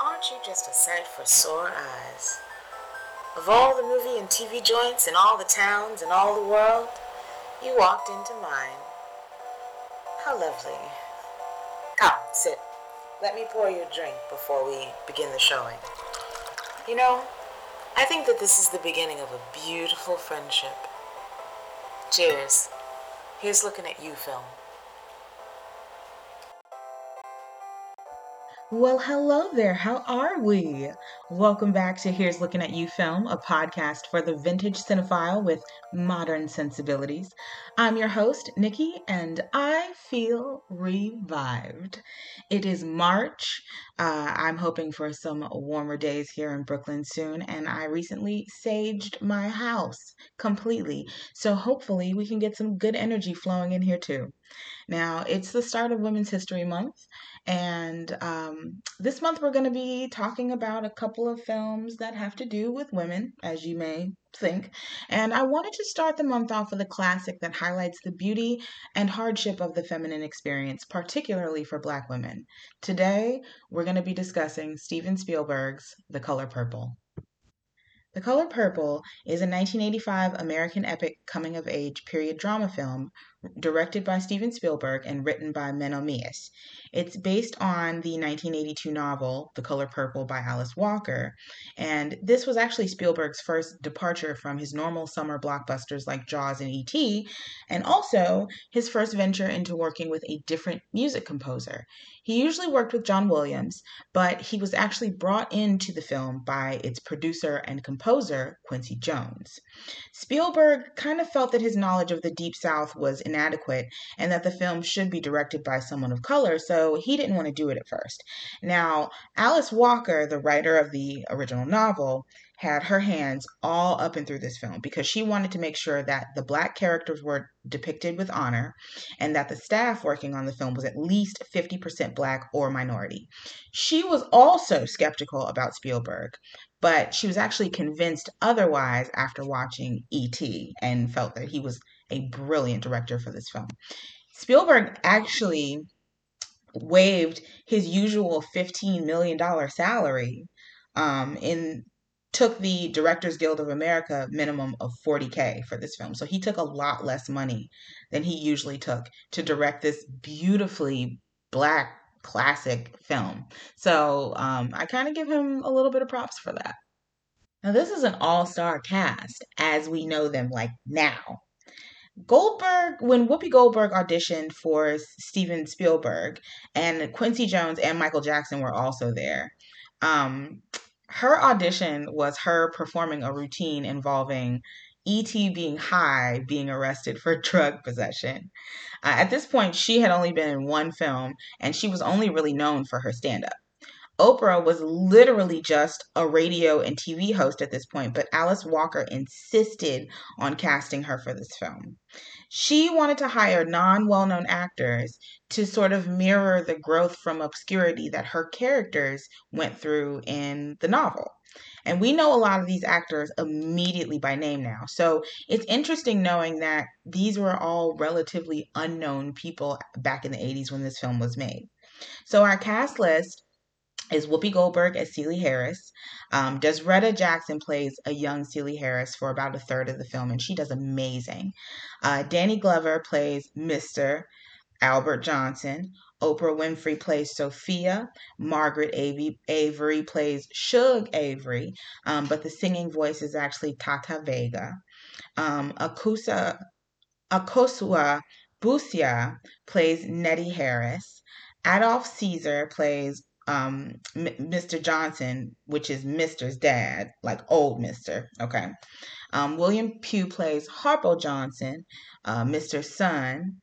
aren't you just a sight for sore eyes? Of all the movie and TV joints in all the towns and all the world, you walked into mine. How lovely. Come, sit. Let me pour you a drink before we begin the showing. You know, I think that this is the beginning of a beautiful friendship. Cheers. Here's looking at you, film. Well, hello there. How are we? Welcome back to Here's Looking at You Film, a podcast for the vintage cinephile with modern sensibilities. I'm your host, Nikki, and I feel revived. It is March. Uh, I'm hoping for some warmer days here in Brooklyn soon, and I recently saged my house completely. So hopefully, we can get some good energy flowing in here too. Now, it's the start of Women's History Month, and um, this month we're going to be talking about a couple of films that have to do with women, as you may think. And I wanted to start the month off with a classic that highlights the beauty and hardship of the feminine experience, particularly for Black women. Today, we're going to be discussing Steven Spielberg's The Color Purple. The Color Purple is a 1985 American epic coming of age period drama film directed by Steven Spielberg and written by Menno Meyjes. It's based on the 1982 novel The Color Purple by Alice Walker, and this was actually Spielberg's first departure from his normal summer blockbusters like Jaws and E.T., and also his first venture into working with a different music composer. He usually worked with John Williams, but he was actually brought into the film by its producer and composer, Quincy Jones. Spielberg kind of felt that his knowledge of the Deep South was inadequate and that the film should be directed by someone of color, so he didn't want to do it at first. Now, Alice Walker, the writer of the original novel, had her hands all up and through this film because she wanted to make sure that the black characters were depicted with honor and that the staff working on the film was at least 50% black or minority. She was also skeptical about Spielberg, but she was actually convinced otherwise after watching E.T. and felt that he was a brilliant director for this film. Spielberg actually waived his usual $15 million salary um, in took the Directors Guild of America minimum of 40k for this film. So he took a lot less money than he usually took to direct this beautifully black classic film. So um, I kind of give him a little bit of props for that. Now, this is an all star cast as we know them like now. Goldberg, when Whoopi Goldberg auditioned for Steven Spielberg, and Quincy Jones and Michael Jackson were also there. Um, her audition was her performing a routine involving E.T. being high, being arrested for drug possession. Uh, at this point, she had only been in one film, and she was only really known for her stand up. Oprah was literally just a radio and TV host at this point, but Alice Walker insisted on casting her for this film. She wanted to hire non well known actors to sort of mirror the growth from obscurity that her characters went through in the novel. And we know a lot of these actors immediately by name now. So it's interesting knowing that these were all relatively unknown people back in the 80s when this film was made. So our cast list is Whoopi Goldberg as Celie Harris. Um, Desreta Jackson plays a young Celie Harris for about a third of the film, and she does amazing. Uh, Danny Glover plays Mr. Albert Johnson. Oprah Winfrey plays Sophia. Margaret Avery plays Shug Avery, um, but the singing voice is actually Tata Vega. Um, Akusa, Akosua Busia plays Nettie Harris. Adolph Caesar plays um, M- Mr. Johnson, which is Mr.'s dad, like old Mr. Okay. Um, William Pugh plays Harpo Johnson, uh, Mr. Son.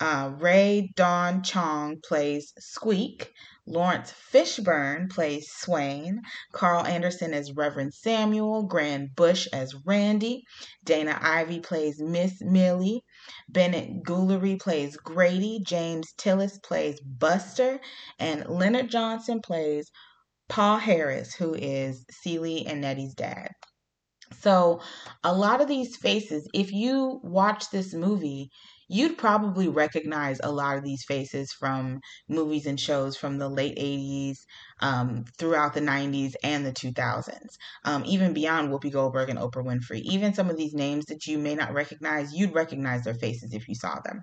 Uh, Rae Dawn Chong plays Squeak. Laurence Fishburne plays Swain. Carl Anderson as Reverend Samuel. Gran Bush as Randy. Dana Ivey plays Miss Millie. Bennet Guillory plays Grady. James Tillis plays Buster. And Leonard Johnson plays Paul Harris, who is Celie and Nettie's dad. So, a lot of these faces, if you watch this movie, you'd probably recognize a lot of these faces from movies and shows from the late 80s, um, throughout the 90s, and the 2000s, um, even beyond Whoopi Goldberg and Oprah Winfrey. Even some of these names that you may not recognize, you'd recognize their faces if you saw them.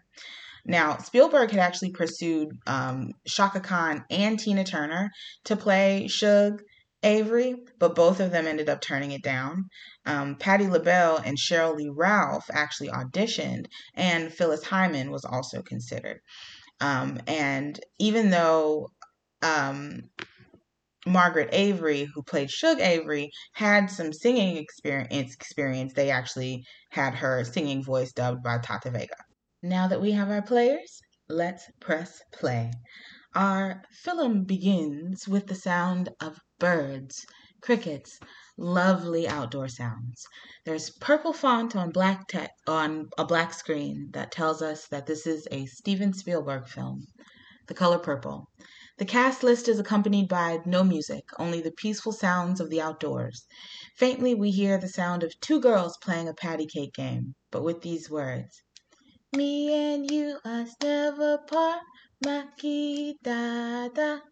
Now, Spielberg had actually pursued um, Chaka Khan and Tina Turner to play Shug Avery, but both of them ended up turning it down. Um, Patti LaBelle and Sheryl Lee Ralph actually auditioned, and Phyllis Hyman was also considered. Um, and even though um, Margaret Avery, who played Shug Avery, had some singing experience, experience, they actually had her singing voice dubbed by Tata Vega. Now that we have our players, let's press play. Our film begins with the sound of birds, crickets, lovely outdoor sounds. There's purple font on black te- on a black screen that tells us that this is a Steven Spielberg film. The color purple. The cast list is accompanied by no music, only the peaceful sounds of the outdoors. Faintly we hear the sound of two girls playing a patty cake game, but with these words. Me and you us never part, Maki Dada.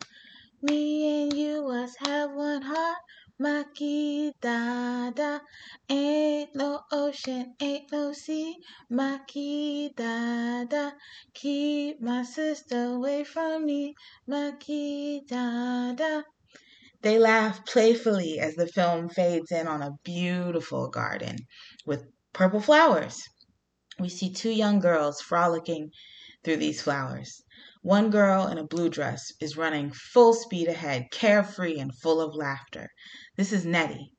Me and you us have one heart, Maki Dada. Ain't no ocean, ain't no sea, Maki Dada. Keep my sister away from me, Maki Dada. They laugh playfully as the film fades in on a beautiful garden with purple flowers. We see two young girls frolicking through these flowers. One girl in a blue dress is running full speed ahead, carefree and full of laughter. This is Nettie.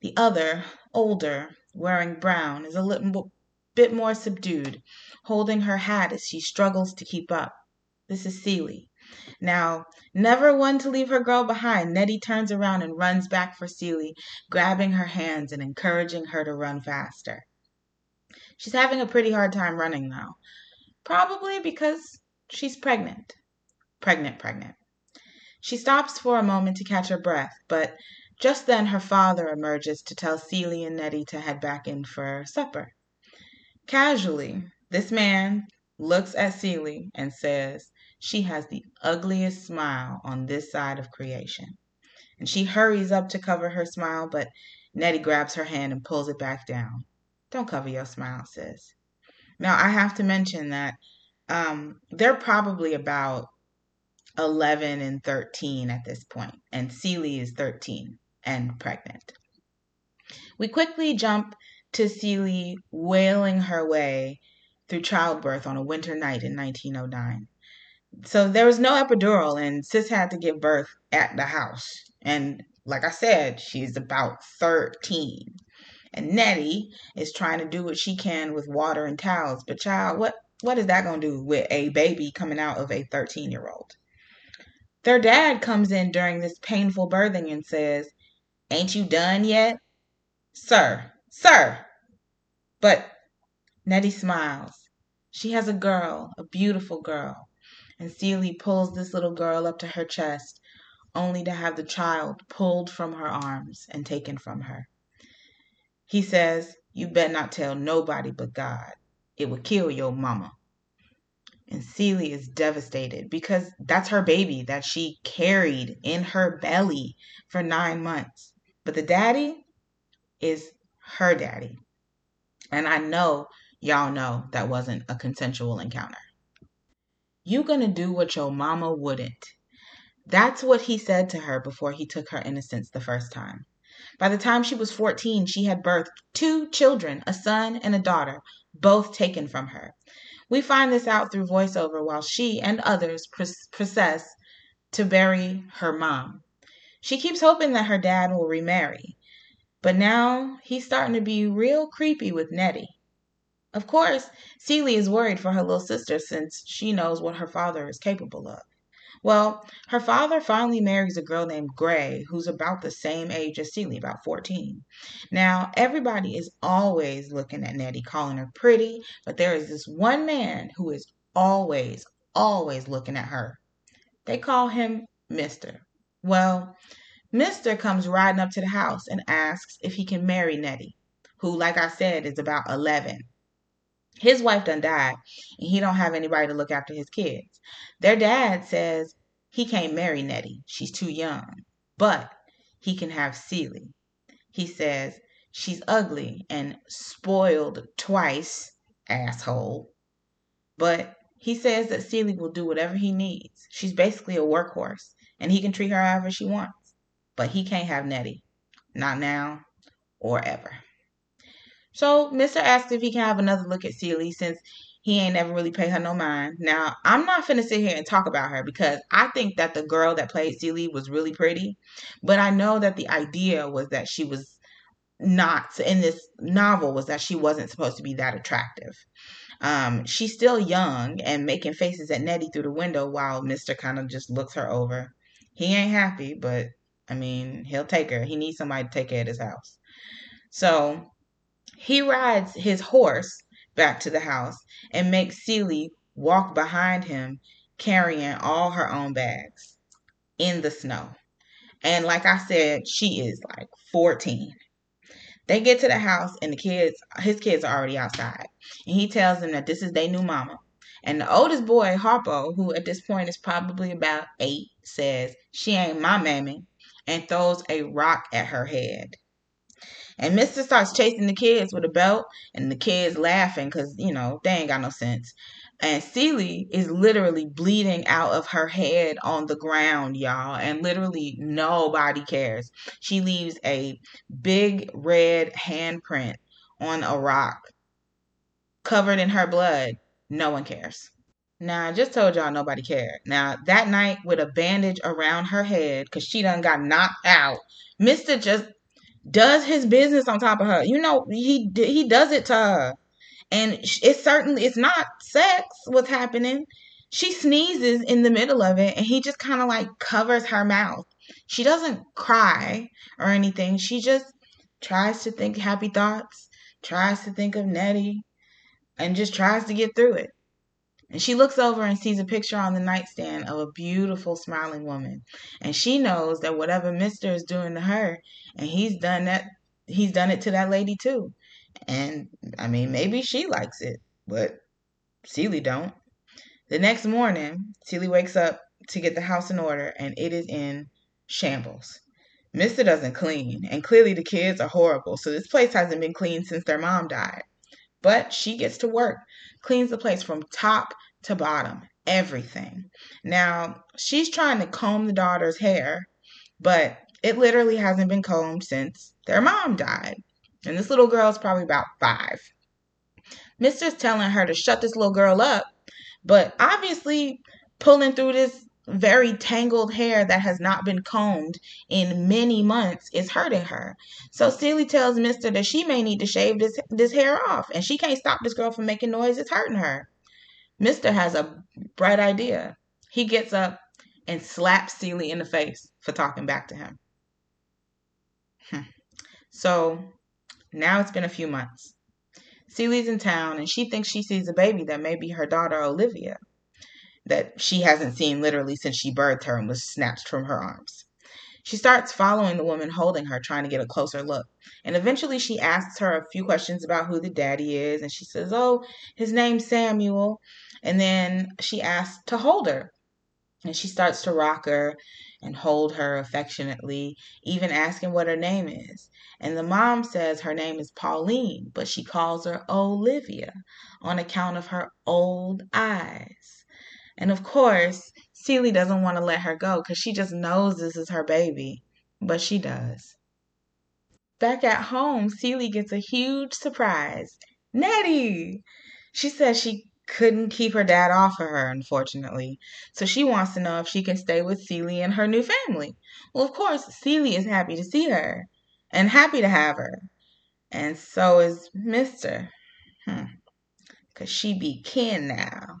The other, older, wearing brown, is a little bit more subdued, holding her hat as she struggles to keep up. This is Celie. Now, never one to leave her girl behind, Nettie turns around and runs back for Celie, grabbing her hands and encouraging her to run faster. She's having a pretty hard time running though. probably because She's pregnant. Pregnant, pregnant. She stops for a moment to catch her breath, but just then her father emerges to tell Celie and Nettie to head back in for supper. Casually, this man looks at Celie and says she has the ugliest smile on this side of creation. And she hurries up to cover her smile, but Nettie grabs her hand and pulls it back down. Don't cover your smile, sis. Now, I have to mention that um, they're probably about 11 and 13 at this point, and Celie is 13 and pregnant. We quickly jump to Celie wailing her way through childbirth on a winter night in 1909. So there was no epidural, and Sis had to give birth at the house. And like I said, she's about 13. And Nettie is trying to do what she can with water and towels. But, child, what what is that going to do with a baby coming out of a 13 year old? Their dad comes in during this painful birthing and says, Ain't you done yet? Sir, sir. But Nettie smiles. She has a girl, a beautiful girl. And Celie pulls this little girl up to her chest, only to have the child pulled from her arms and taken from her. He says, You better not tell nobody but God. It would kill your mama. And Celie is devastated because that's her baby that she carried in her belly for nine months. But the daddy is her daddy. And I know y'all know that wasn't a consensual encounter. You gonna do what your mama wouldn't. That's what he said to her before he took her innocence the first time. By the time she was 14, she had birthed two children, a son and a daughter, both taken from her. We find this out through voiceover while she and others process to bury her mom. She keeps hoping that her dad will remarry, but now he's starting to be real creepy with Nettie. Of course, Celie is worried for her little sister since she knows what her father is capable of. Well, her father finally marries a girl named Gray, who's about the same age as Celie, about 14. Now, everybody is always looking at Nettie, calling her pretty, but there is this one man who is always, always looking at her. They call him Mr. Well, Mr. comes riding up to the house and asks if he can marry Nettie, who, like I said, is about 11. His wife done died, and he don't have anybody to look after his kids. Their dad says he can't marry Nettie. She's too young. But he can have Celie. He says she's ugly and spoiled twice, asshole. But he says that Celie will do whatever he needs. She's basically a workhorse, and he can treat her however she wants. But he can't have Nettie. Not now or ever. So Mr. asks if he can have another look at Celie since he ain't never really paid her no mind. Now, I'm not finna sit here and talk about her because I think that the girl that played Celie was really pretty, but I know that the idea was that she was not in this novel was that she wasn't supposed to be that attractive. Um, she's still young and making faces at Nettie through the window while Mister kind of just looks her over. He ain't happy, but I mean, he'll take her. He needs somebody to take care of his house. So he rides his horse back to the house and makes Celie walk behind him carrying all her own bags in the snow. And like I said, she is like 14. They get to the house and the kids, his kids are already outside. And he tells them that this is their new mama. And the oldest boy, Harpo, who at this point is probably about eight, says, She ain't my mammy, and throws a rock at her head. And Mister starts chasing the kids with a belt, and the kids laughing because, you know, they ain't got no sense. And Celie is literally bleeding out of her head on the ground, y'all. And literally nobody cares. She leaves a big red handprint on a rock covered in her blood. No one cares. Now, I just told y'all nobody cared. Now, that night with a bandage around her head because she done got knocked out, Mister just does his business on top of her. You know, he he does it to her. And it's certainly it's not sex what's happening. She sneezes in the middle of it and he just kind of like covers her mouth. She doesn't cry or anything. She just tries to think happy thoughts, tries to think of Nettie, and just tries to get through it. And she looks over and sees a picture on the nightstand of a beautiful smiling woman. And she knows that whatever Mister is doing to her, and he's done that he's done it to that lady too. And I mean maybe she likes it, but Celie don't. The next morning, Celie wakes up to get the house in order and it is in shambles. Mister doesn't clean, and clearly the kids are horrible, so this place hasn't been cleaned since their mom died. But she gets to work, cleans the place from top to bottom, everything. Now, she's trying to comb the daughter's hair, but it literally hasn't been combed since their mom died. And this little girl is probably about five. Mister's telling her to shut this little girl up, but obviously pulling through this very tangled hair that has not been combed in many months is hurting her. So Celie tells Mister that she may need to shave this this hair off, and she can't stop this girl from making noise. It's hurting her. Mister has a bright idea. He gets up and slaps Celie in the face for talking back to him. Hmm. So now it's been a few months. Celie's in town and she thinks she sees a baby that may be her daughter Olivia, that she hasn't seen literally since she birthed her and was snatched from her arms. She starts following the woman holding her, trying to get a closer look. And eventually she asks her a few questions about who the daddy is. And she says, Oh, his name's Samuel. And then she asks to hold her. And she starts to rock her and hold her affectionately, even asking what her name is. And the mom says her name is Pauline, but she calls her Olivia on account of her old eyes. And of course, Celie doesn't want to let her go because she just knows this is her baby, but she does. Back at home, Celie gets a huge surprise. Nettie! She says she couldn't keep her dad off of her, unfortunately. So she wants to know if she can stay with Celie and her new family. Well, of course, Celie is happy to see her and happy to have her. And so is Mister. Hmm. Cause she be kin now.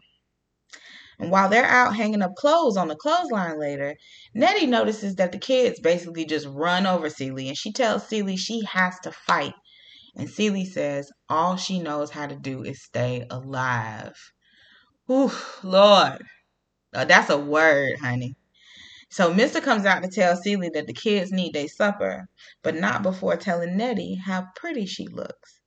And while they're out hanging up clothes on the clothesline later, Nettie notices that the kids basically just run over Celie and she tells Celie she has to fight. And Celie says all she knows how to do is stay alive. Whew, Lord. Uh, that's a word, honey. So Mister comes out to tell Celie that the kids need their supper, but not before telling Nettie how pretty she looks.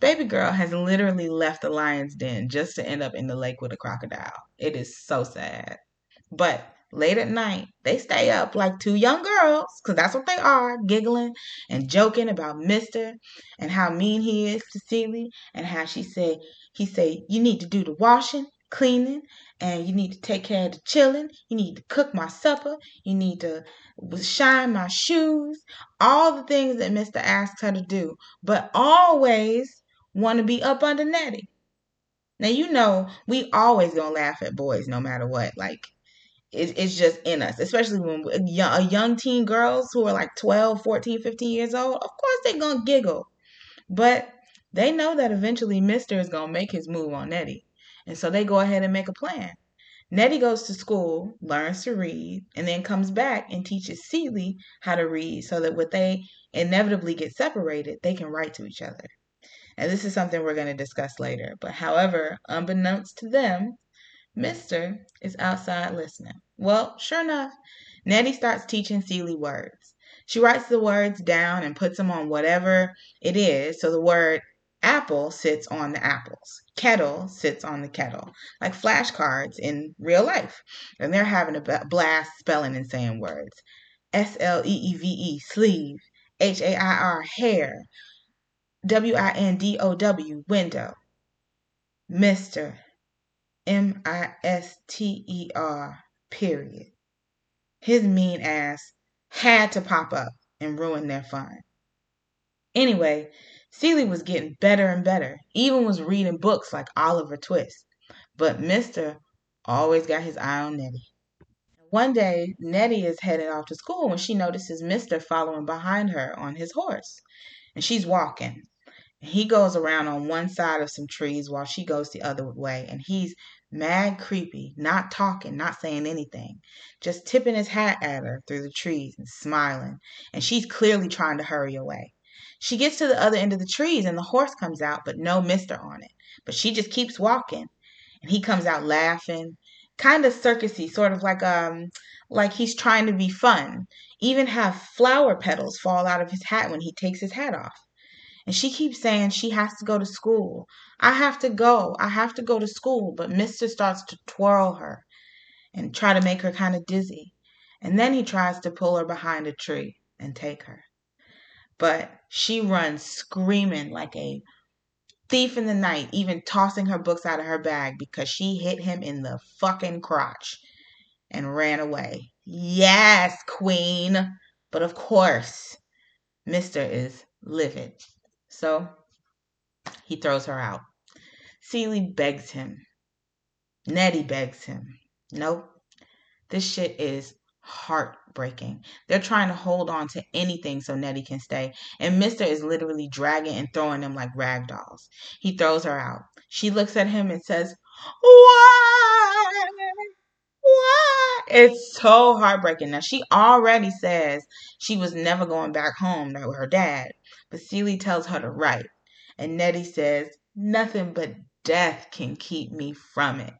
Baby girl has literally left the lion's den just to end up in the lake with a crocodile. It is so sad. But late at night, they stay up like two young girls, because that's what they are, giggling and joking about Mister and how mean he is to Celie and how she say he say you need to do the washing, cleaning, and you need to take care of the children. You need to cook my supper. You need to shine my shoes. All the things that Mister asks her to do, but always want to be up under Nettie. Now you know we always gonna laugh at boys no matter what. Like it, it's just in us, especially when a young, young teen girls who are like 12, 14, 15 years old. Of course they're gonna giggle, but they know that eventually Mister is gonna make his move on Nettie, and so they go ahead and make a plan. Nettie goes to school, learns to read, and then comes back and teaches Celie how to read so that when they inevitably get separated, they can write to each other. And this is something we're going to discuss later. But however, unbeknownst to them, Mister is outside listening. Well, sure enough, Nettie starts teaching Celie words. She writes the words down and puts them on whatever it is. So the word apple sits on the apples, kettle sits on the kettle, like flashcards in real life. And they're having a blast spelling and saying words. S L E E V E, sleeve. H A I R, hair. W I N D O W, window. Mr. M I S T E R, period. His mean ass had to pop up and ruin their fun. Anyway, Celie was getting better and better, even was reading books like Oliver Twist. But Mister always got his eye on Nettie. One day, Nettie is headed off to school when she notices Mister following behind her on his horse. And she's walking. He goes around on one side of some trees while she goes the other way, and he's mad creepy, not talking, not saying anything, just tipping his hat at her through the trees and smiling, and she's clearly trying to hurry away. She gets to the other end of the trees and the horse comes out, but no mister on it. But she just keeps walking. And he comes out laughing, kind of circusy, sort of like um like he's trying to be fun. Even have flower petals fall out of his hat when he takes his hat off. And she keeps saying she has to go to school. I have to go. I have to go to school. But Mister starts to twirl her and try to make her kind of dizzy. And then he tries to pull her behind a tree and take her. But she runs screaming like a thief in the night, even tossing her books out of her bag because she hit him in the fucking crotch and ran away. Yes, queen. But of course, Mister is livid. So he throws her out. Celie begs him. Nettie begs him. Nope. This shit is heartbreaking. They're trying to hold on to anything so Nettie can stay. And Mister is literally dragging and throwing them like rag dolls. He throws her out. She looks at him and says, Why? Why? It's so heartbreaking. Now, she already says she was never going back home with her dad. But Celie tells her to write. And Nettie says, Nothing but death can keep me from it.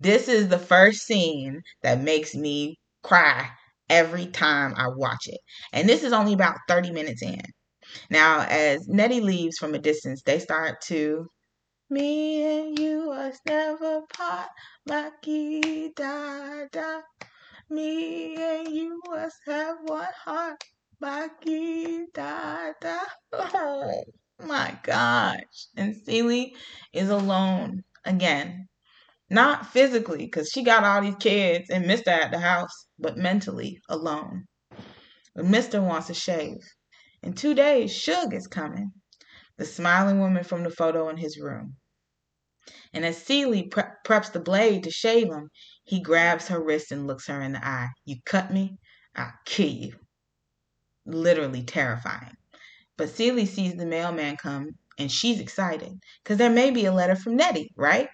This is the first scene that makes me cry every time I watch it. And this is only about 30 minutes in. Now, as Nettie leaves from a distance, they start to me and you was never part, Maki da da. Me and you was have one heart. Baki. Oh my gosh. And Celie is alone again. Not physically, because she got all these kids and Mister at the house, but mentally alone. But Mister wants a shave. In two days, Shug is coming. The smiling woman from the photo in his room. And as Celie pre- preps the blade to shave him, he grabs her wrist and looks her in the eye. You cut me, I'll kill you literally terrifying. But Celie sees the mailman come and she's excited because there may be a letter from Nettie, right?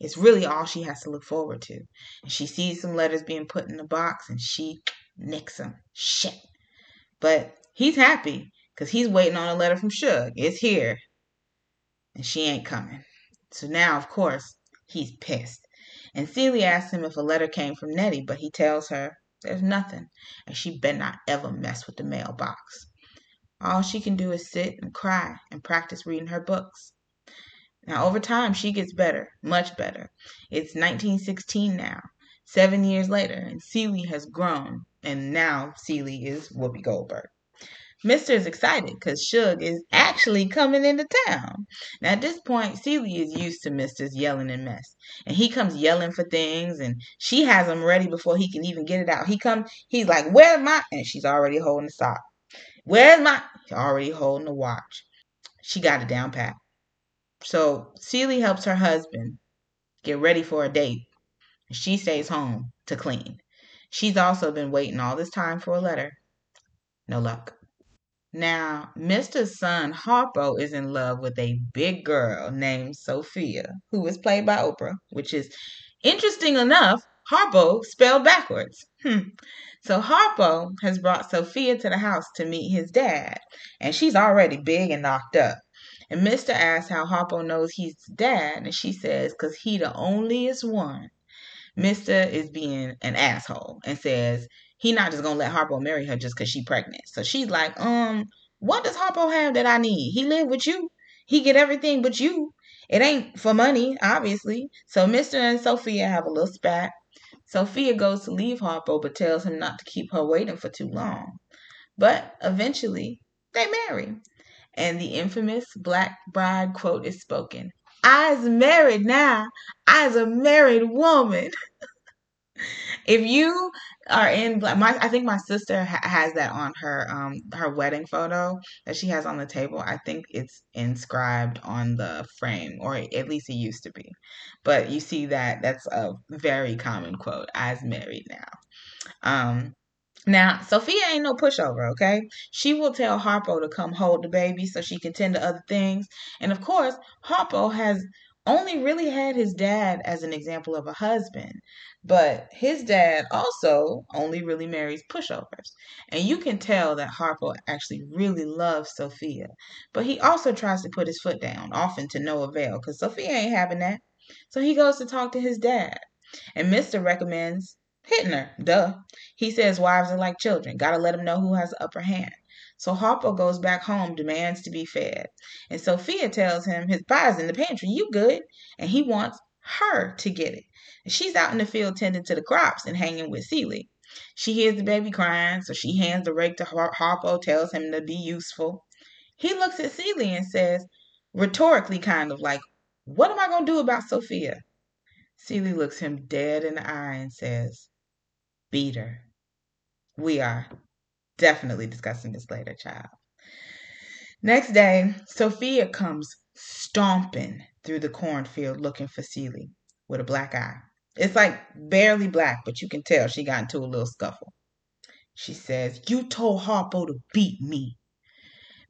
It's really all she has to look forward to. And she sees some letters being put in the box and she nicks them. Shit. But he's happy because he's waiting on a letter from Shug. It's here. And she ain't coming. So now, of course, he's pissed. And Celie asks him if a letter came from Nettie, but he tells her there's nothing, and she better not ever mess with the mailbox. All she can do is sit and cry and practice reading her books. Now, over time, she gets better, much better. It's 1916 now, seven years later, and Celie has grown, and now Celie is Whoopi Goldberg. Mister is excited because Shug is actually coming into town. Now, at this point, Celie is used to Mister's yelling and mess. And he comes yelling for things, and she has them ready before he can even get it out. He comes, he's like, Where's my? And she's already holding the sock. Where's my? Already holding the watch. She got it down pat. So Celie helps her husband get ready for a date. She stays home to clean. She's also been waiting all this time for a letter. No luck. Now, Mister's son Harpo is in love with a big girl named Sophia, who is played by Oprah, which is interesting enough, Harpo spelled backwards. Hmm. So Harpo has brought Sophia to the house to meet his dad, and she's already big and knocked up. And Mister asks how Harpo knows he's dad, and she says, "Cause he the onlyest one." Mister is being an asshole and says he not just gonna let Harpo marry her just cause she pregnant. So she's like, um, what does Harpo have that I need? He live with you. He get everything but you. It ain't for money, obviously. So Mister and Sophia have a little spat. Sophia goes to leave Harpo, but tells him not to keep her waiting for too long. But eventually, they marry. And the infamous Black Bride quote is spoken. I's married now. I's a married woman. if you are in black my i think my sister ha- has that on her um her wedding photo that she has on the table i think it's inscribed on the frame or at least it used to be but you see that that's a very common quote as married now um now, Sophia ain't no pushover, okay? She will tell Harpo to come hold the baby so she can tend to other things. And of course, Harpo has only really had his dad as an example of a husband. But his dad also only really marries pushovers. And you can tell that Harpo actually really loves Sophia. But he also tries to put his foot down, often to no avail, because Sophia ain't having that. So he goes to talk to his dad. And Mister recommends hitting her. Duh. He says wives are like children. Gotta let them know who has the upper hand. So Harpo goes back home, demands to be fed. And Sophia tells him his pie's in the pantry. You good. And he wants her to get it. She's out in the field tending to the crops and hanging with Celie. She hears the baby crying, so she hands the rake to Har- Harpo, tells him to be useful. He looks at Celie and says, rhetorically, kind of like, What am I going to do about Sophia? Celie looks him dead in the eye and says, Beat her. We are definitely discussing this later, child. Next day, Sophia comes stomping through the cornfield looking for Celie with a black eye. It's like barely black, but you can tell she got into a little scuffle. She says, You told Harpo to beat me.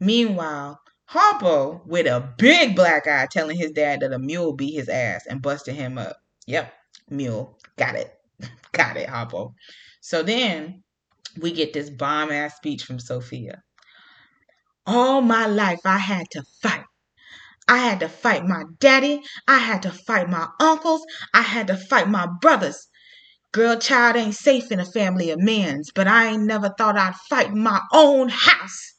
Meanwhile, Harpo, with a big black eye, telling his dad that a mule beat his ass and busted him up. Yep, mule. Got it. Got it, Harpo. So then we get this bomb ass speech from Sophia. All my life I had to fight. I had to fight my daddy. I had to fight my uncles. I had to fight my brothers. Girl, child ain't safe in a family of men's, but I ain't never thought I'd fight my own house.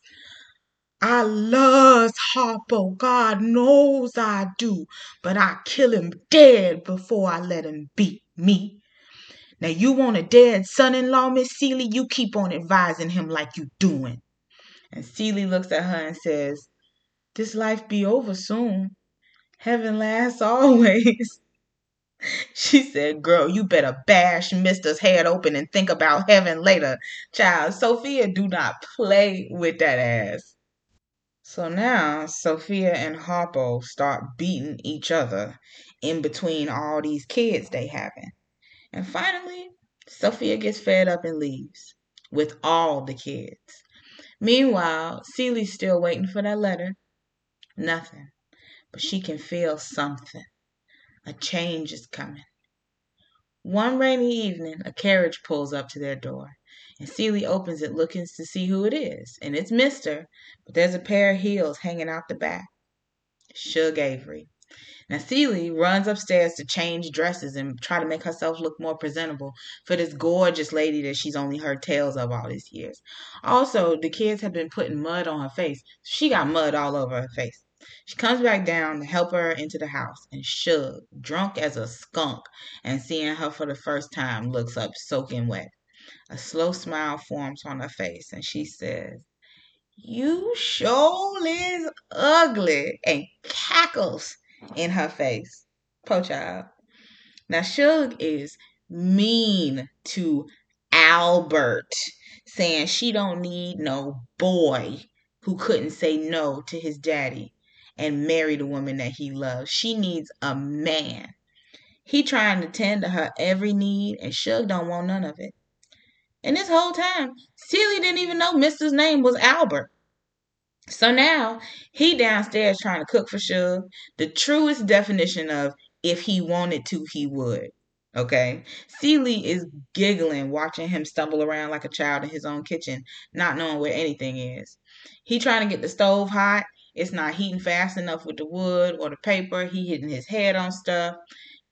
I loves Harpo, God knows I do, but I kill him dead before I let him beat me. Now you want a dead son-in-law, Miss Celie? You keep on advising him like you doing. And Celie looks at her and says, This life be over soon. Heaven lasts always. She said, Girl, you better bash Mister's head open and think about heaven later. Child, Sophia do not play with that ass. So now Sophia and Harpo start beating each other in between all these kids they having. And finally, Sophia gets fed up and leaves with all the kids. Meanwhile, Celie's still waiting for that letter. Nothing. But she can feel something. A change is coming. One rainy evening, a carriage pulls up to their door, and Celie opens it looking to see who it is. And it's Mister, but there's a pair of heels hanging out the back. Shug Avery. Now, Celie runs upstairs to change dresses and try to make herself look more presentable for this gorgeous lady that she's only heard tales of all these years. Also, the kids have been putting mud on her face. She got mud all over her face. She comes back down to help her into the house, and Shug, drunk as a skunk and seeing her for the first time, looks up soaking wet. A slow smile forms on her face, and she says, You sure is ugly, and cackles in her face. Po child. Now, Shug is mean to Albert, saying she don't need no boy who couldn't say no to his daddy and marry the woman that he loves. She needs a man. He trying to tend to her every need, and Shug don't want none of it. And this whole time, Celie didn't even know Mister's name was Albert. So now he downstairs trying to cook for Shug, the truest definition of if he wanted to, he would. Okay. Celie is giggling, watching him stumble around like a child in his own kitchen, not knowing where anything is. He trying to get the stove hot. It's not heating fast enough with the wood or the paper. He hitting his head on stuff.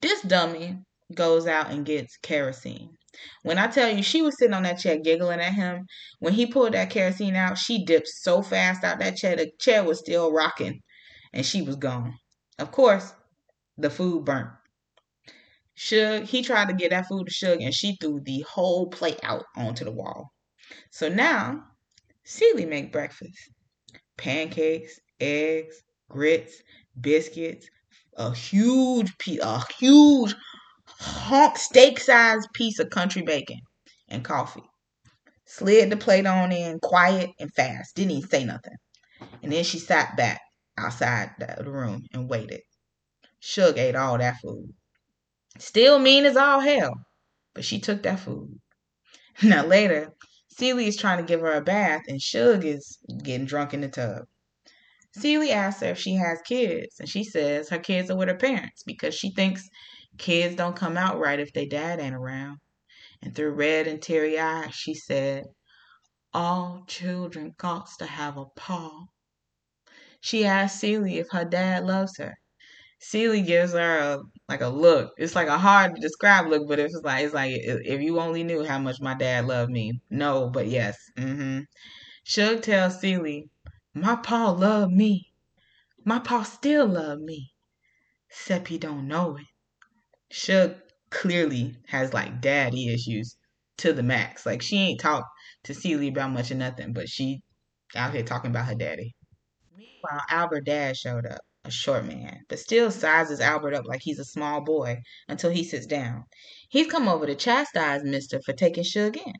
This dummy goes out and gets kerosene. When I tell you she was sitting on that chair giggling at him, when he pulled that kerosene out, she dipped so fast out that chair, the chair was still rocking and she was gone. Of course, the food burnt. Shug, he tried to get that food to Shug and she threw the whole plate out onto the wall. So now, Celie make breakfast. Pancakes, eggs, grits, biscuits, a huge piece, a huge honk steak sized piece of country bacon and coffee. Slid the plate on in quiet and fast. Didn't even say nothing. And then she sat back outside the room and waited. Shug ate all that food. Still mean as all hell, but she took that food. Now later, Celie is trying to give her a bath and Shug is getting drunk in the tub. Celie asks her if she has kids, and she says her kids are with her parents because she thinks kids don't come out right if their dad ain't around. And through red and teary eyes, she said, All children got to have a pa. She asks Celie if her dad loves her. Celie gives her a like a look. It's like a hard to describe look, but it's like it's like if you only knew how much my dad loved me. No, but yes. Mm-hmm. Shug tells Celie, "My pa loved me. My pa still love me, except he don't know it." Shug clearly has like daddy issues to the max. Like she ain't talked to Celie about much of nothing, but she out here talking about her daddy. Meanwhile, Albert dad showed up a short man, but still sizes Albert up like he's a small boy until he sits down. He's come over to chastise Mister for taking Shug in.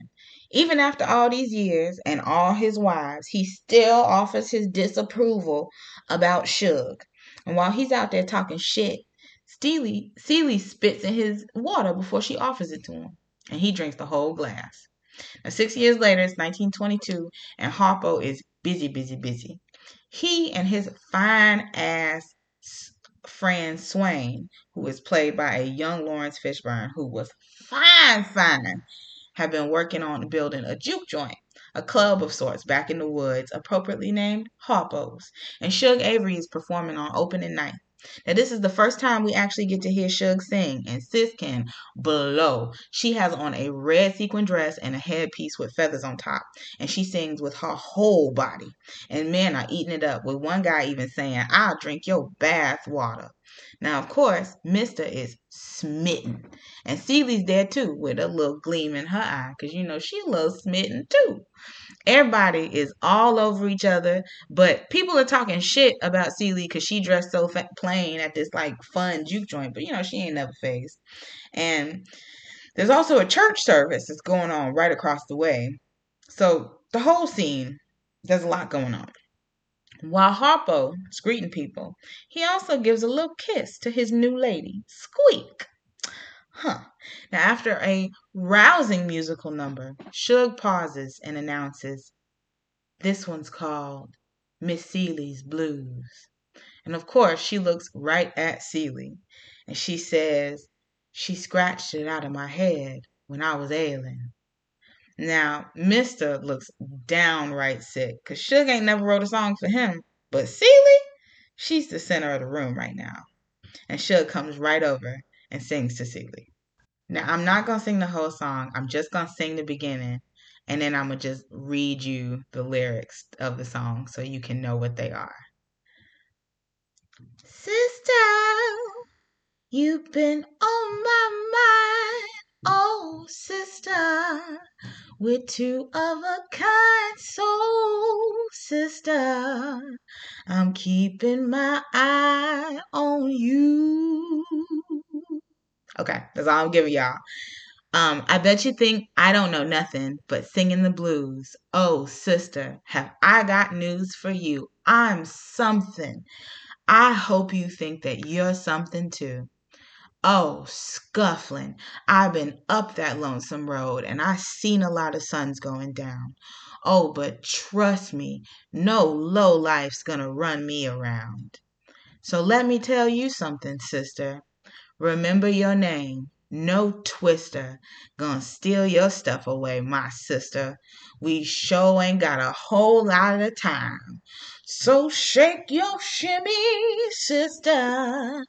Even after all these years and all his wives, he still offers his disapproval about Shug. And while he's out there talking shit, Steely, Celie spits in his water before she offers it to him, and he drinks the whole glass. Now, six years later, it's 1922, and Harpo is busy, busy, busy. He and his fine ass friend Swain, who is played by a young Laurence Fishburne, who was fine, fine, have been working on building a juke joint, a club of sorts back in the woods, appropriately named Harpo's. And Shug Avery is performing on opening night. Now, this is the first time we actually get to hear Shug sing, and sis can blow. She has on a red sequin dress and a headpiece with feathers on top, and she sings with her whole body. And men are eating it up, with one guy even saying, I'll drink your bath water. Now, of course, Mister is smitten. And Celie's there too, with a little gleam in her eye, because you know she little smitten too. Everybody is all over each other, but people are talking shit about Celie because she dressed so fa- plain at this like fun juke joint, but you know she ain't never phased. And there's also a church service that's going on right across the way. So the whole scene, there's a lot going on. While Harpo is greeting people, he also gives a little kiss to his new lady, Squeak. Huh. Now, after a rousing musical number, Shug pauses and announces, This one's called Miss Celie's Blues. And of course, she looks right at Celie and she says, She scratched it out of my head when I was ailing. Now, Mister looks downright sick because Shug ain't never wrote a song for him. But Celie, she's the center of the room right now. And Shug comes right over and sings to Celie. Now, I'm not going to sing the whole song. I'm just going to sing the beginning. And then I'm going to just read you the lyrics of the song so you can know what they are. Sister, you've been on my mind. Oh, sister, we're two of a kind. So, sister, I'm keeping my eye on you. Okay, that's all I'm giving y'all. Um, I bet you think I don't know nothing but singing the blues. Oh, sister, have I got news for you? I'm something. I hope you think that you're something too. Oh, scuffling. I've been up that lonesome road and I seen a lot of suns going down. Oh, but trust me, no low life's gonna run me around. So let me tell you something, sister. Remember your name. No twister gonna steal your stuff away, my sister. We sure ain't got a whole lot of time. So shake your shimmy, sister.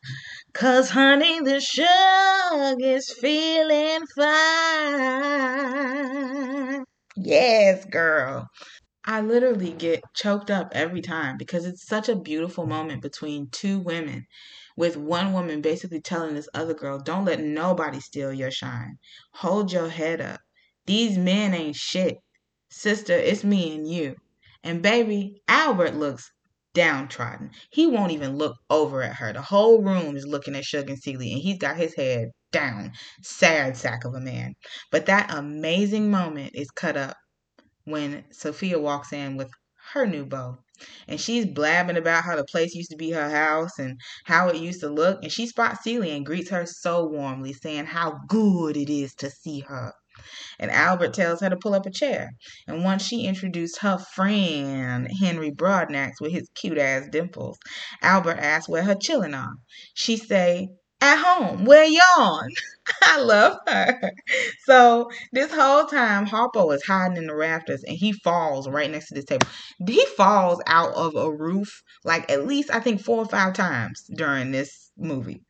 Cause honey, the shug is feeling fine. Yes, girl. I literally get choked up every time because it's such a beautiful moment between two women, with one woman basically telling this other girl, Don't let nobody steal your shine. Hold your head up. These men ain't shit. Sister, it's me and you. And baby, Albert looks downtrodden. He won't even look over at her. The whole room is looking at Shug and Celie, and he's got his head down. Sad sack of a man. But that amazing moment is cut up when Sophia walks in with her new beau. And she's blabbing about how the place used to be her house and how it used to look. And she spots Celie and greets her so warmly, saying how good it is to see her. And Albert tells her to pull up a chair. And once she introduced her friend, Henry Broadnax, with his cute ass dimples, Albert asks where her chillin' are. She say, at home, where y'all? I love her. So this whole time, Harpo is hiding in the rafters and he falls right next to this table. He falls out of a roof like at least I think four or five times during this movie.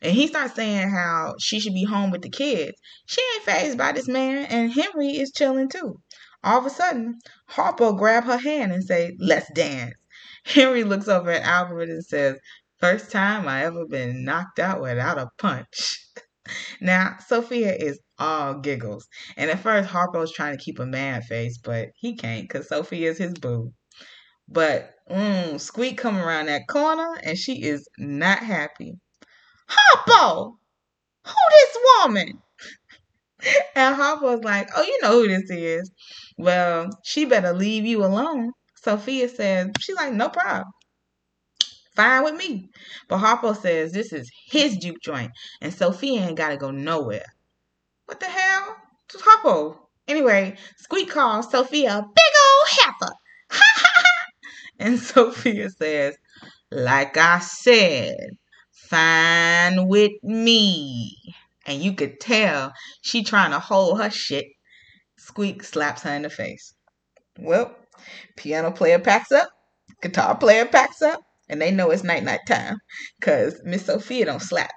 And he starts saying how she should be home with the kids. She ain't phased by this man, and Henry is chilling too. All of a sudden, Harpo grab her hand and say, "Let's dance." Henry looks over at Albert and says, First time I ever been knocked out without a punch. now, Sophia is all giggles. And at first, Harpo's trying to keep a mad face, but he can't because Sophia is his boo. But mm, Squeak come around that corner and she is not happy. Harpo! Who this woman? and Harpo's like, oh, you know who this is. Well, she better leave you alone. Sophia says, she's like, no problem. Fine with me. But Harpo says this is his juke joint, and Sophia ain't gotta go nowhere. What the hell? Just Harpo. Anyway, Squeak calls Sophia big old heifer. and Sophia says, like I said, fine with me. And you could tell she trying to hold her shit. Squeak slaps her in the face. Well, piano player packs up, guitar player packs up, and they know it's night night time because Miss Sophia don't slap.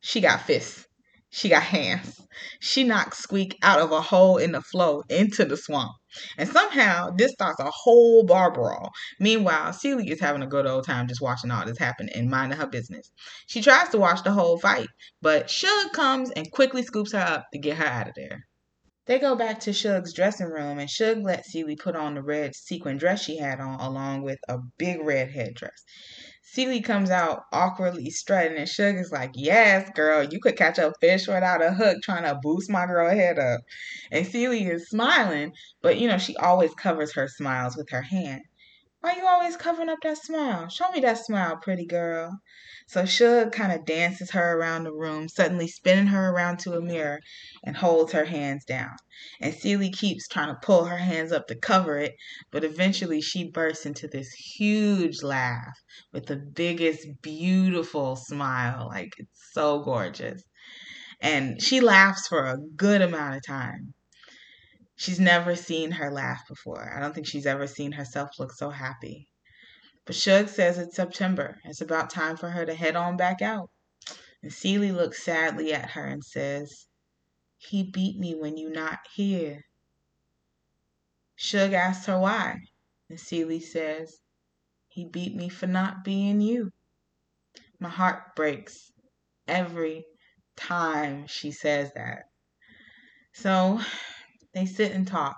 She got fists. She got hands. She knocks Squeak out of a hole in the floor into the swamp. And somehow this starts a whole bar brawl. Meanwhile, Celie is having a good old time just watching all this happen and minding her business. She tries to watch the whole fight, but Shug comes and quickly scoops her up to get her out of there. They go back to Shug's dressing room, and Shug lets Celie put on the red sequin dress she had on, along with a big red headdress. Celie comes out awkwardly strutting, and Shug is like, Yes, girl, you could catch a fish without a hook trying to boost my girl head up. And Celie is smiling, but you know, she always covers her smiles with her hand. Why you always covering up that smile? Show me that smile, pretty girl. So Shug kind of dances her around the room, suddenly spinning her around to a mirror and holds her hands down. And Celie keeps trying to pull her hands up to cover it, but eventually she bursts into this huge laugh with the biggest, beautiful smile. Like it's so gorgeous. And she laughs for a good amount of time. She's never seen her laugh before. I don't think she's ever seen herself look so happy. But Shug says it's September. It's about time for her to head on back out. And Celie looks sadly at her and says, He beat me when you not here. Shug asks her why. And Celie says, He beat me for not being you. My heart breaks every time she says that. So they sit and talk.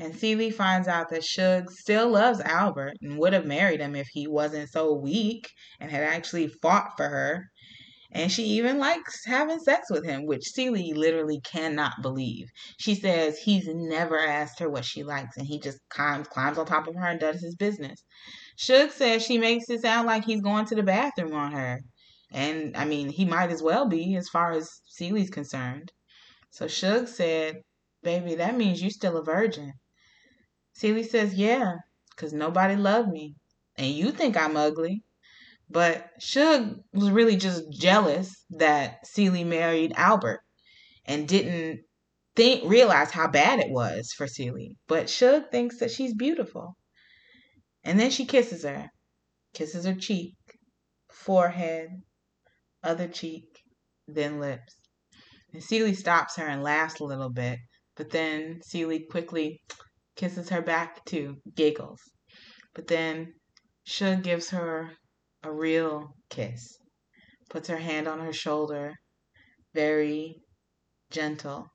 And Celie finds out that Shug still loves Albert and would have married him if he wasn't so weak and had actually fought for her. And she even likes having sex with him, which Celie literally cannot believe. She says he's never asked her what she likes and he just climbs, climbs on top of her and does his business. Shug says she makes it sound like he's going to the bathroom on her. And I mean, he might as well be as far as Celie's concerned. So Shug said, Baby, that means you're still a virgin. Celie says, Yeah, because nobody loved me. And you think I'm ugly. But Shug was really just jealous that Celie married Albert and didn't think realize how bad it was for Celie. But Shug thinks that she's beautiful. And then she kisses her. Kisses her cheek, forehead, other cheek, then lips. And Celie stops her and laughs a little bit, but then Celie quickly kisses her back to giggles. But then Shug gives her a real kiss, puts her hand on her shoulder, very gentle.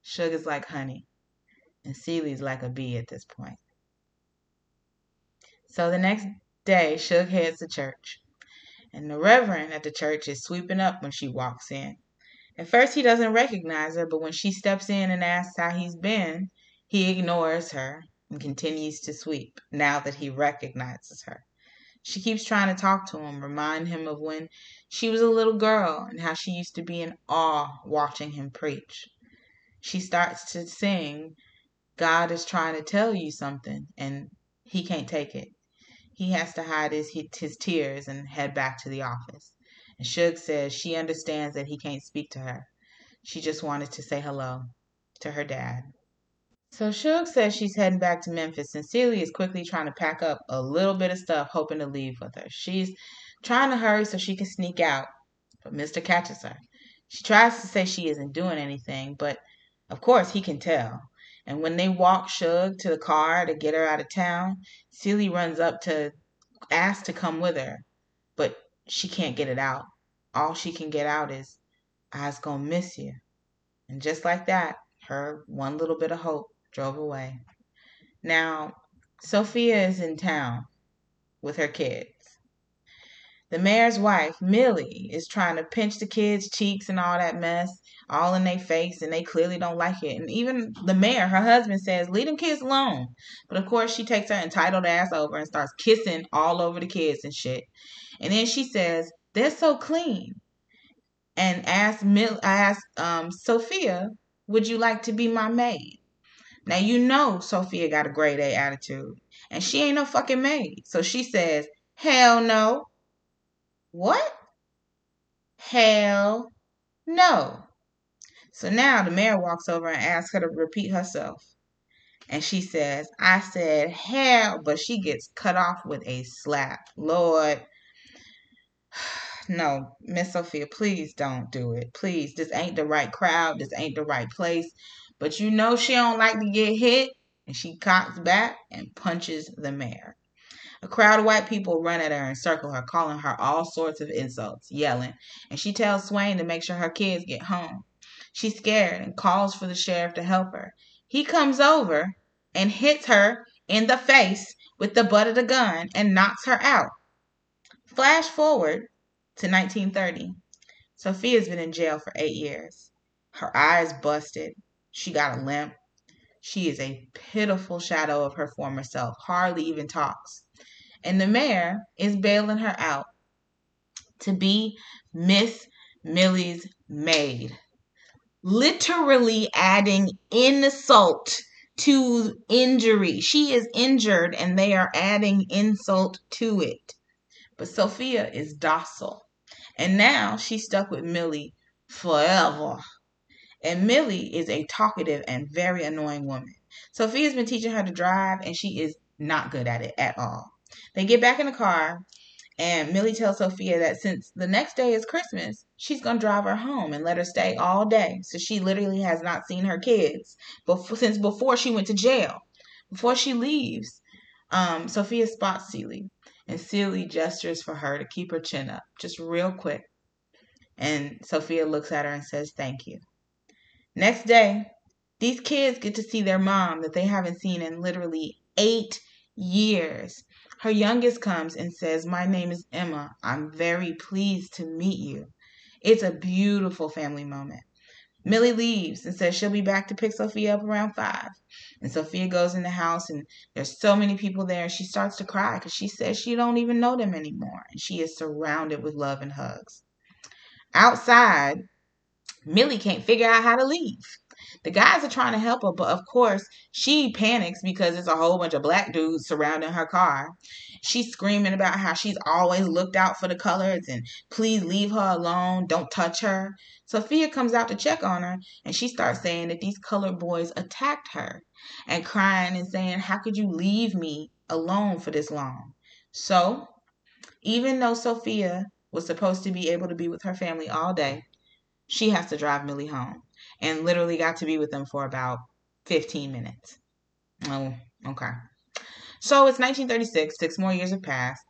Shug is like honey, and Celie's like a bee at this point. So the next day, Shug heads to church, and the reverend at the church is sweeping up when she walks in. At first, he doesn't recognize her, but when she steps in and asks how he's been, he ignores her and continues to sweep now that he recognizes her. She keeps trying to talk to him, remind him of when she was a little girl and how she used to be in awe watching him preach. She starts to sing, God is trying to tell you something, and he can't take it. He has to hide his, his tears and head back to the office. And Shug says she understands that he can't speak to her. She just wanted to say hello to her dad. So Shug says she's heading back to Memphis, and Celie is quickly trying to pack up a little bit of stuff, hoping to leave with her. She's trying to hurry so she can sneak out, but Mister catches her. She tries to say she isn't doing anything, but of course he can tell. And when they walk Shug to the car to get her out of town, Celie runs up to ask to come with her, but she can't get it out. All she can get out is, I's gonna miss you. And just like that, her one little bit of hope drove away. Now, Sophia is in town with her kids. The mayor's wife, Millie, is trying to pinch the kids' cheeks and all that mess, all in their face, and they clearly don't like it. And even the mayor, her husband, says, Leave them kids alone. But of course, she takes her entitled ass over and starts kissing all over the kids and shit. And then she says, They're so clean. And asked, Mill- I asked um, Sophia, Would you like to be my maid? Now you know Sophia got a grade A attitude, and she ain't no fucking maid. So she says, "Hell no." What? Hell no. So now the mayor walks over and asks her to repeat herself. And she says, I said hell, but she gets cut off with a slap. Lord. No, Miss Sophia, please don't do it. Please. This ain't the right crowd. This ain't the right place. But you know she don't like to get hit, and she cocks back and punches the mayor. A crowd of white people run at her and circle her, calling her all sorts of insults, yelling, and she tells Swain to make sure her kids get home. She's scared and calls for the sheriff to help her. He comes over and hits her in the face with the butt of the gun and knocks her out. Flash forward to 1930. Sophia's been in jail for eight years. Her eyes busted, she got a limp. She is a pitiful shadow of her former self, hardly even talks. And the mayor is bailing her out to be Miss Millie's maid. Literally adding insult to injury. She is injured and they are adding insult to it. But Sophia is docile. And now she's stuck with Millie forever. And Millie is a talkative and very annoying woman. Sophia's been teaching her to drive, and she is not good at it at all. They get back in the car, and Millie tells Sophia that since the next day is Christmas, she's going to drive her home and let her stay all day. So she literally has not seen her kids before, since before she went to jail. Before she leaves, um, Sophia spots Celie. and Celie gestures for her to keep her chin up, just real quick. And Sophia looks at her and says, Thank you. Next day, these kids get to see their mom that they haven't seen in literally eight years. Her youngest comes and says, My name is Emma. I'm very pleased to meet you. It's a beautiful family moment. Millie leaves and says she'll be back to pick Sophia up around five. And Sophia goes in the house and there's so many people there and she starts to cry because she says she don't even know them anymore. And she is surrounded with love and hugs. Outside, Millie can't figure out how to leave. The guys are trying to help her, but of course, she panics because it's a whole bunch of black dudes surrounding her car. She's screaming about how she's always looked out for the colors and please leave her alone, don't touch her. Sophia comes out to check on her and she starts saying that these colored boys attacked her and crying and saying, How could you leave me alone for this long? So, even though Sophia was supposed to be able to be with her family all day, she has to drive Millie home and literally got to be with them for about 15 minutes. Oh, okay. So it's 1936, six more years have passed.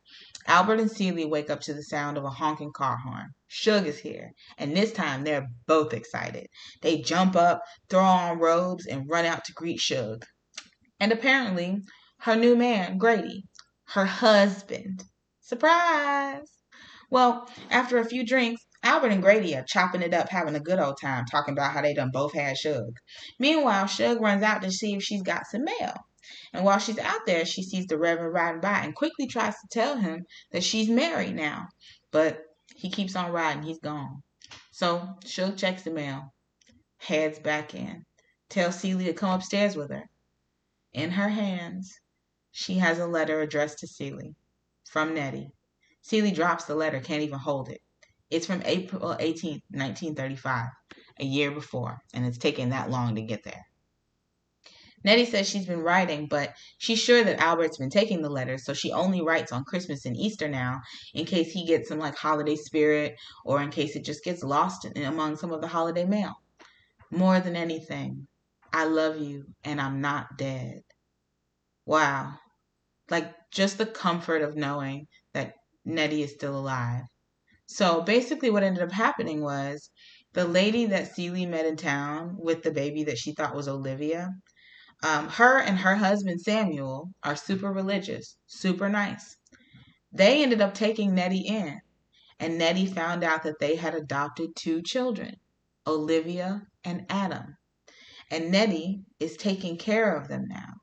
Albert and Celie wake up to the sound of a honking car horn. Shug is here, and this time they're both excited. They jump up, throw on robes, and run out to greet Shug. And apparently, her new man, Grady, her husband. Surprise! Well, after a few drinks, Albert and Grady are chopping it up, having a good old time, talking about how they done both had Shug. Meanwhile, Shug runs out to see if she's got some mail. And while she's out there, she sees the Reverend riding by and quickly tries to tell him that she's married now. But he keeps on riding, he's gone. So Shug checks the mail, heads back in, tells Celie to come upstairs with her. In her hands, she has a letter addressed to Celie from Nettie. Celie drops the letter, can't even hold it. It's from April 18, 1935, a year before, and it's taken that long to get there. Nettie says she's been writing, but she's sure that Albert's been taking the letters, so she only writes on Christmas and Easter now in case he gets some like holiday spirit or in case it just gets lost in, among some of the holiday mail. More than anything, I love you and I'm not dead. Wow. Like just the comfort of knowing that Nettie is still alive. So basically, what ended up happening was the lady that Celie met in town with the baby that she thought was Olivia, um, her and her husband Samuel are super religious, super nice. They ended up taking Nettie in, and Nettie found out that they had adopted two children, Olivia and Adam. And Nettie is taking care of them now.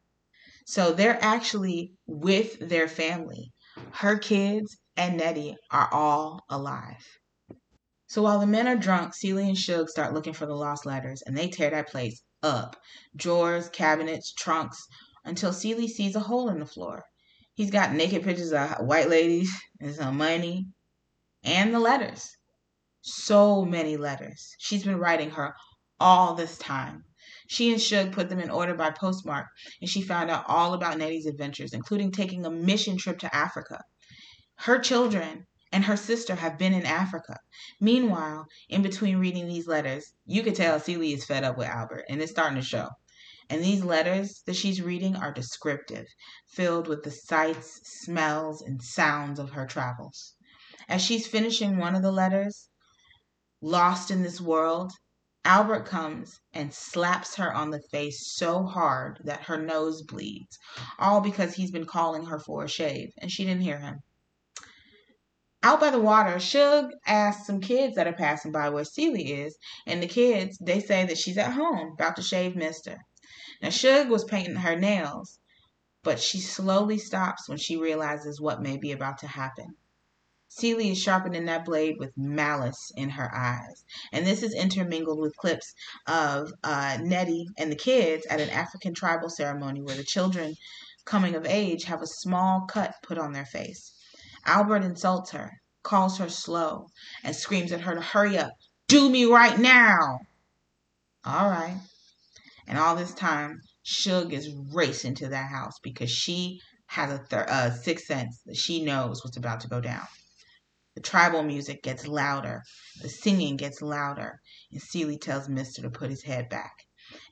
So they're actually with their family. Her kids and Nettie are all alive. So while the men are drunk, Celie and Shug start looking for the lost letters, and they tear that place up. Drawers, cabinets, trunks, until Celie sees a hole in the floor. He's got naked pictures of white ladies and some money and the letters. So many letters. She's been writing her all this time. She and Shug put them in order by postmark, and she found out all about Nettie's adventures, including taking a mission trip to Africa. Her children and her sister have been in Africa. Meanwhile, in between reading these letters, you could tell Celie is fed up with Albert, and it's starting to show. And these letters that she's reading are descriptive, filled with the sights, smells, and sounds of her travels. As she's finishing one of the letters, lost in this world, Albert comes and slaps her on the face so hard that her nose bleeds, all because he's been calling her for a shave, and she didn't hear him. Out by the water, Shug asks some kids that are passing by where Celie is, and the kids, they say that she's at home, about to shave Mister. Now, Shug was painting her nails, but she slowly stops when she realizes what may be about to happen. Celie is sharpening that blade with malice in her eyes. And this is intermingled with clips of uh, Nettie and the kids at an African tribal ceremony where the children coming of age have a small cut put on their face. Albert insults her, calls her slow, and screams at her to hurry up. Do me right now. All right. And all this time, Shug is racing to that house because she has a uh, sixth sense that she knows what's about to go down. The tribal music gets louder, the singing gets louder, and Celie tells Mister to put his head back.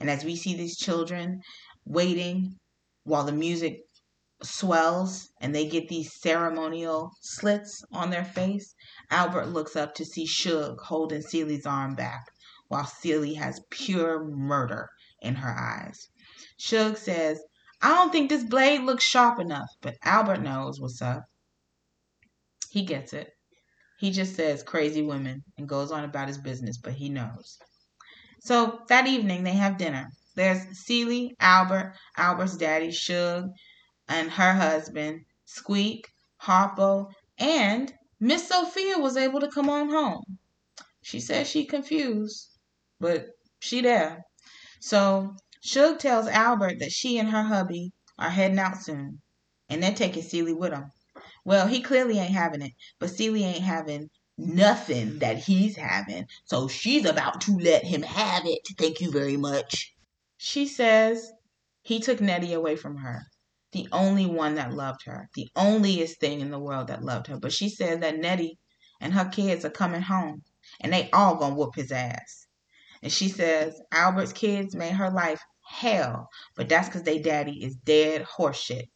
And as we see these children waiting while the music swells and they get these ceremonial slits on their face, Albert looks up to see Shug holding Celie's arm back while Celie has pure murder in her eyes. Shug says, I don't think this blade looks sharp enough, but Albert knows what's up. He gets it. He just says crazy women and goes on about his business, but he knows. So that evening they have dinner. There's Celie, Albert, Albert's daddy, Shug, and her husband, Squeak, Harpo, and Miss Sophia was able to come on home. She says she confused, but she there. So Shug tells Albert that she and her hubby are heading out soon, and they're taking Celie with them. Well, he clearly ain't having it, but Celie ain't having nothing that he's having, so she's about to let him have it. Thank you very much. She says he took Nettie away from her the only one that loved her, the onlyest thing in the world that loved her. But she says that Nettie and her kids are coming home and they all gonna whoop his ass. And she says Albert's kids made her life hell, but that's because they daddy is dead horseshit.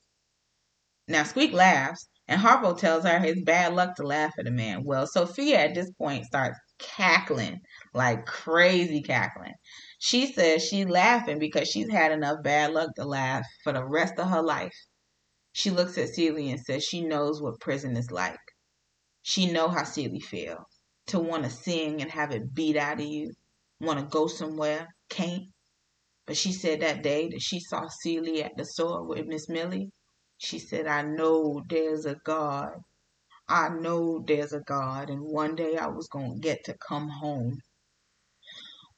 Now Squeak laughs, and Harpo tells her it's bad luck to laugh at a man. Well, Sophia at this point starts cackling, like crazy cackling. She says she's laughing because she's had enough bad luck to laugh for the rest of her life. She looks at Celie and says she knows what prison is like. She know how Celie feel. To want to sing and have it beat out of you. Want to go somewhere, can't. But she said that day that she saw Celie at the store with Miss Millie, she said, I know there's a God. I know there's a God, and one day I was going to get to come home.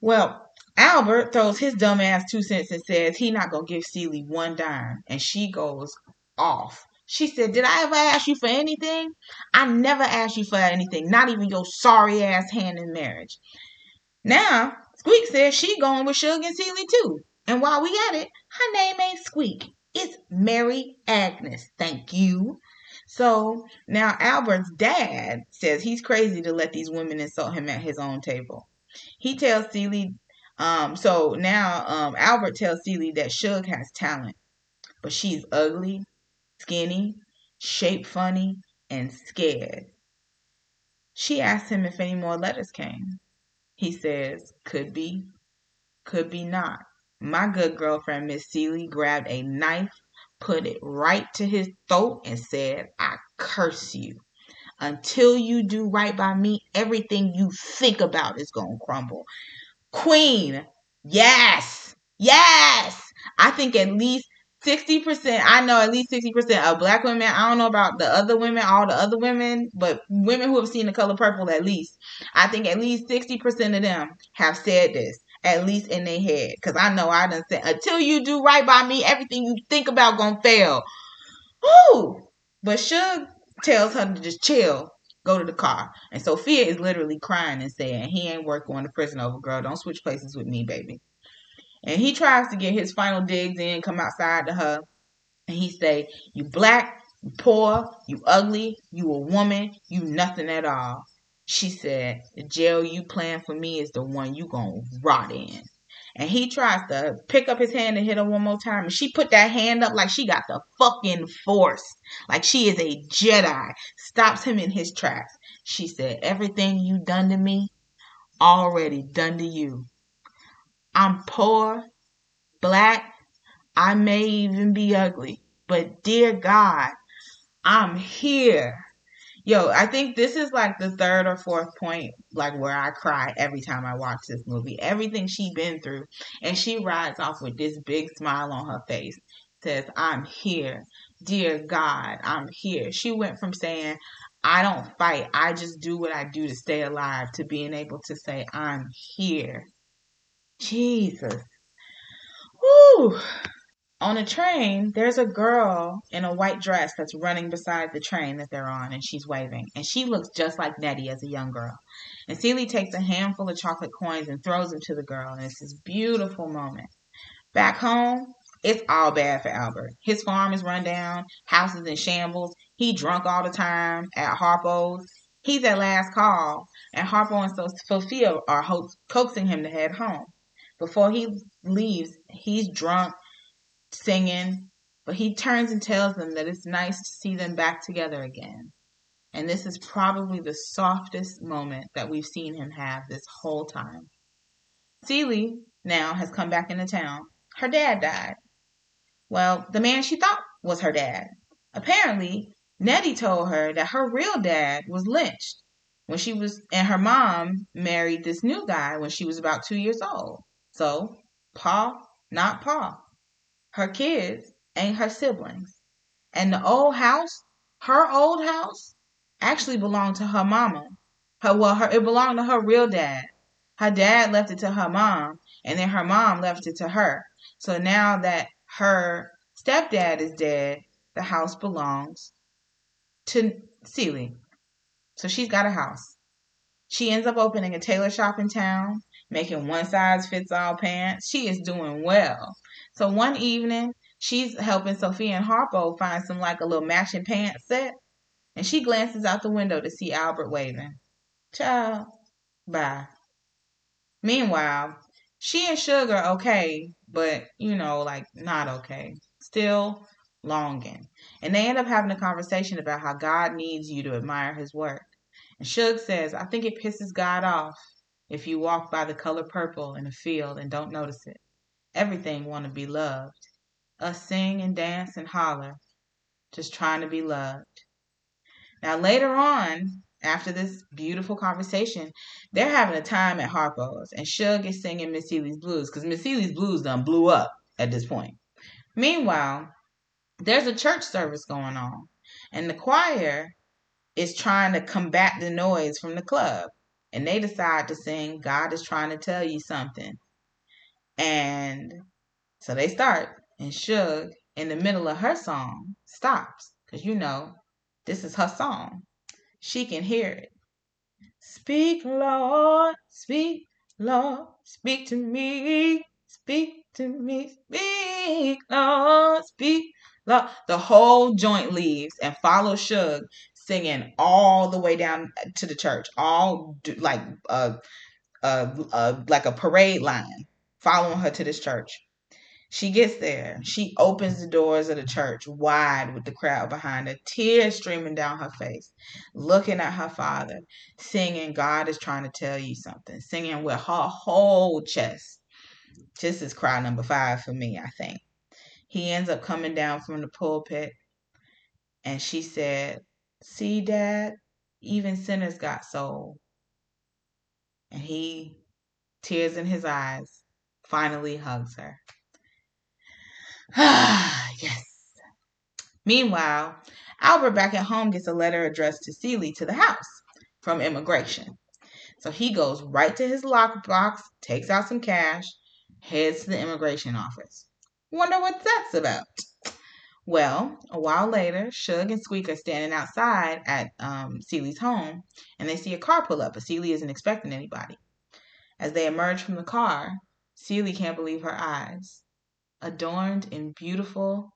Well, Albert throws his dumb ass two cents and says he not gonna give Celie one dime, and she goes off. She said, Did I ever ask you for anything? I never asked you for anything, not even your sorry ass hand in marriage. Now, Squeak says she going with Shug and Celie too. And while we at it, her name ain't Squeak. It's Mary Agnes. Thank you. So now Albert's dad says he's crazy to let these women insult him at his own table. He tells Celie, um, so now um, Albert tells Celie that Shug has talent, but she's ugly, skinny, shape funny, and scared. She asks him if any more letters came. He says, could be, could be not. My good girlfriend, Miss Celie, grabbed a knife, put it right to his throat, and said, I curse you. Until you do right by me, everything you think about is going to crumble. Queen, yes, yes. I think at least 60%, I know at least 60% of black women, I don't know about the other women, all the other women, but women who have seen the color purple at least, I think at least 60% of them have said this, at least in their head. Because I know I done said, until you do right by me, everything you think about gonna fail. Whoo! But Shug tells her to just chill, go to the car. And Sophia is literally crying and saying, He ain't worth going to prison over, girl. Don't switch places with me, baby. And he tries to get his final digs in, come outside to her, and he say, You black, you poor, you ugly, you a woman, you nothing at all. She said, The jail you plan for me is the one you gonna rot in and he tries to pick up his hand and hit her one more time. And she put that hand up like she got the fucking force. Like she is a jedi. Stops him in his tracks. She said everything you done to me already done to you. I'm poor black. I may even be ugly but dear god i'm here Yo, I think this is like the third or fourth point, like where I cry every time I watch this movie. Everything she been through, and she rides off with this big smile on her face. Says, "I'm here, dear God, I'm here." She went from saying, "I don't fight, I just do what I do to stay alive," to being able to say, "I'm here." Jesus. Woo. On a train, there's a girl in a white dress that's running beside the train that they're on, and she's waving. And she looks just like Nettie as a young girl. And Celie takes a handful of chocolate coins and throws them to the girl, and it's this beautiful moment. Back home, it's all bad for Albert. His farm is run down, houses in shambles. He drunk all the time at Harpo's. He's at last call, and Harpo and Sophia are coaxing him to head home. Before he leaves, he's drunk singing, But he turns and tells them that it's nice to see them back together again. And this is probably the softest moment that we've seen him have this whole time. Celie now has come back into town. Her dad died. Well, the man she thought was her dad. Apparently, Nettie told her that her real dad was lynched when she was, and her mom married this new guy when she was about two years old. So, Pa, not Pa. Her kids and her siblings. And the old house, her old house, actually belonged to her mama. Her well, her it belonged to her real dad. Her dad left it to her mom, and then her mom left it to her. So now that her stepdad is dead, the house belongs to Celie. So she's got a house. She ends up opening a tailor shop in town, making one size fits all pants. She is doing well. So one evening, she's helping Sophia and Harpo find some like a little matching pants set, and she glances out the window to see Albert waving. Ciao. Bye. Meanwhile, she and Sugar okay, but you know, like not okay. Still longing. And they end up having a conversation about how God needs you to admire his work. And Shug says, I think it pisses God off if you walk by the color purple in a field and don't notice it. Everything want to be loved. Us sing and dance and holler, just trying to be loved. Now later on, after this beautiful conversation, they're having a time at Harpo's, and Shug is singing Miss Celie's Blues because Miss Celie's Blues done blew up at this point. Meanwhile, there's a church service going on, and the choir is trying to combat the noise from the club, and they decide to sing "God is trying to tell you something," and so they start, and Shug in the middle of her song stops because you know this is her song she can hear it. Speak, Lord, speak, Lord, speak to me, speak to me, speak, Lord, speak, Lord. The whole joint leaves and follows Shug singing all the way down to the church, all like a, a, a like a parade line, following her to this church. She gets there. She opens the doors of the church wide with the crowd behind her, tears streaming down her face, looking at her father, singing, God is trying to tell you something, singing with her whole chest. This is cry number five for me, I think. He ends up coming down from the pulpit, and she said, See, Dad, even sinners got soul. And he, tears in his eyes, finally hugs her. yes. Meanwhile, Albert back at home gets a letter addressed to Celie to the house from immigration. So he goes right to his lockbox, takes out some cash, heads to the immigration office. Wonder what that's about. Well, a while later, Shug and Squeak are standing outside at um, Celie's home, and they see a car pull up, but Celie isn't expecting anybody. As they emerge from the car, Celie can't believe her eyes adorned in beautiful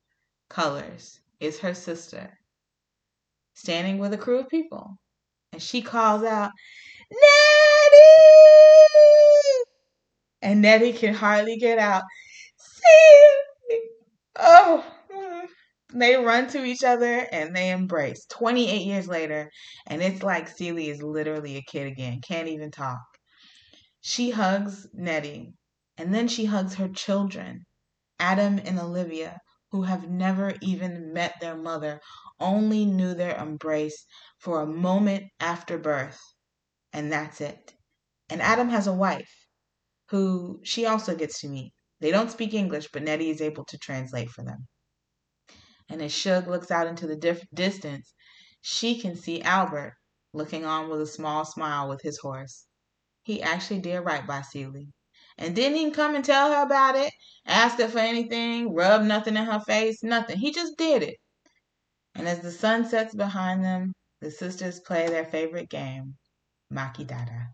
colors, is her sister, standing with a crew of people. And she calls out, Nettie! And Nettie can hardly get out. See? Oh. They run to each other and they embrace. 28 years later, and it's like Celie is literally a kid again, can't even talk. She hugs Nettie, and then she hugs her children. Adam and Olivia, who have never even met their mother, only knew their embrace for a moment after birth, and that's it. And Adam has a wife who she also gets to meet. They don't speak English, but Nettie is able to translate for them. And as Shug looks out into the distance, she can see Albert looking on with a small smile with his horse. He actually did right by Celie and didn't even come and tell her about it, ask her for anything, rub nothing in her face, nothing. He just did it. And as the sun sets behind them, the sisters play their favorite game, Maki Dada.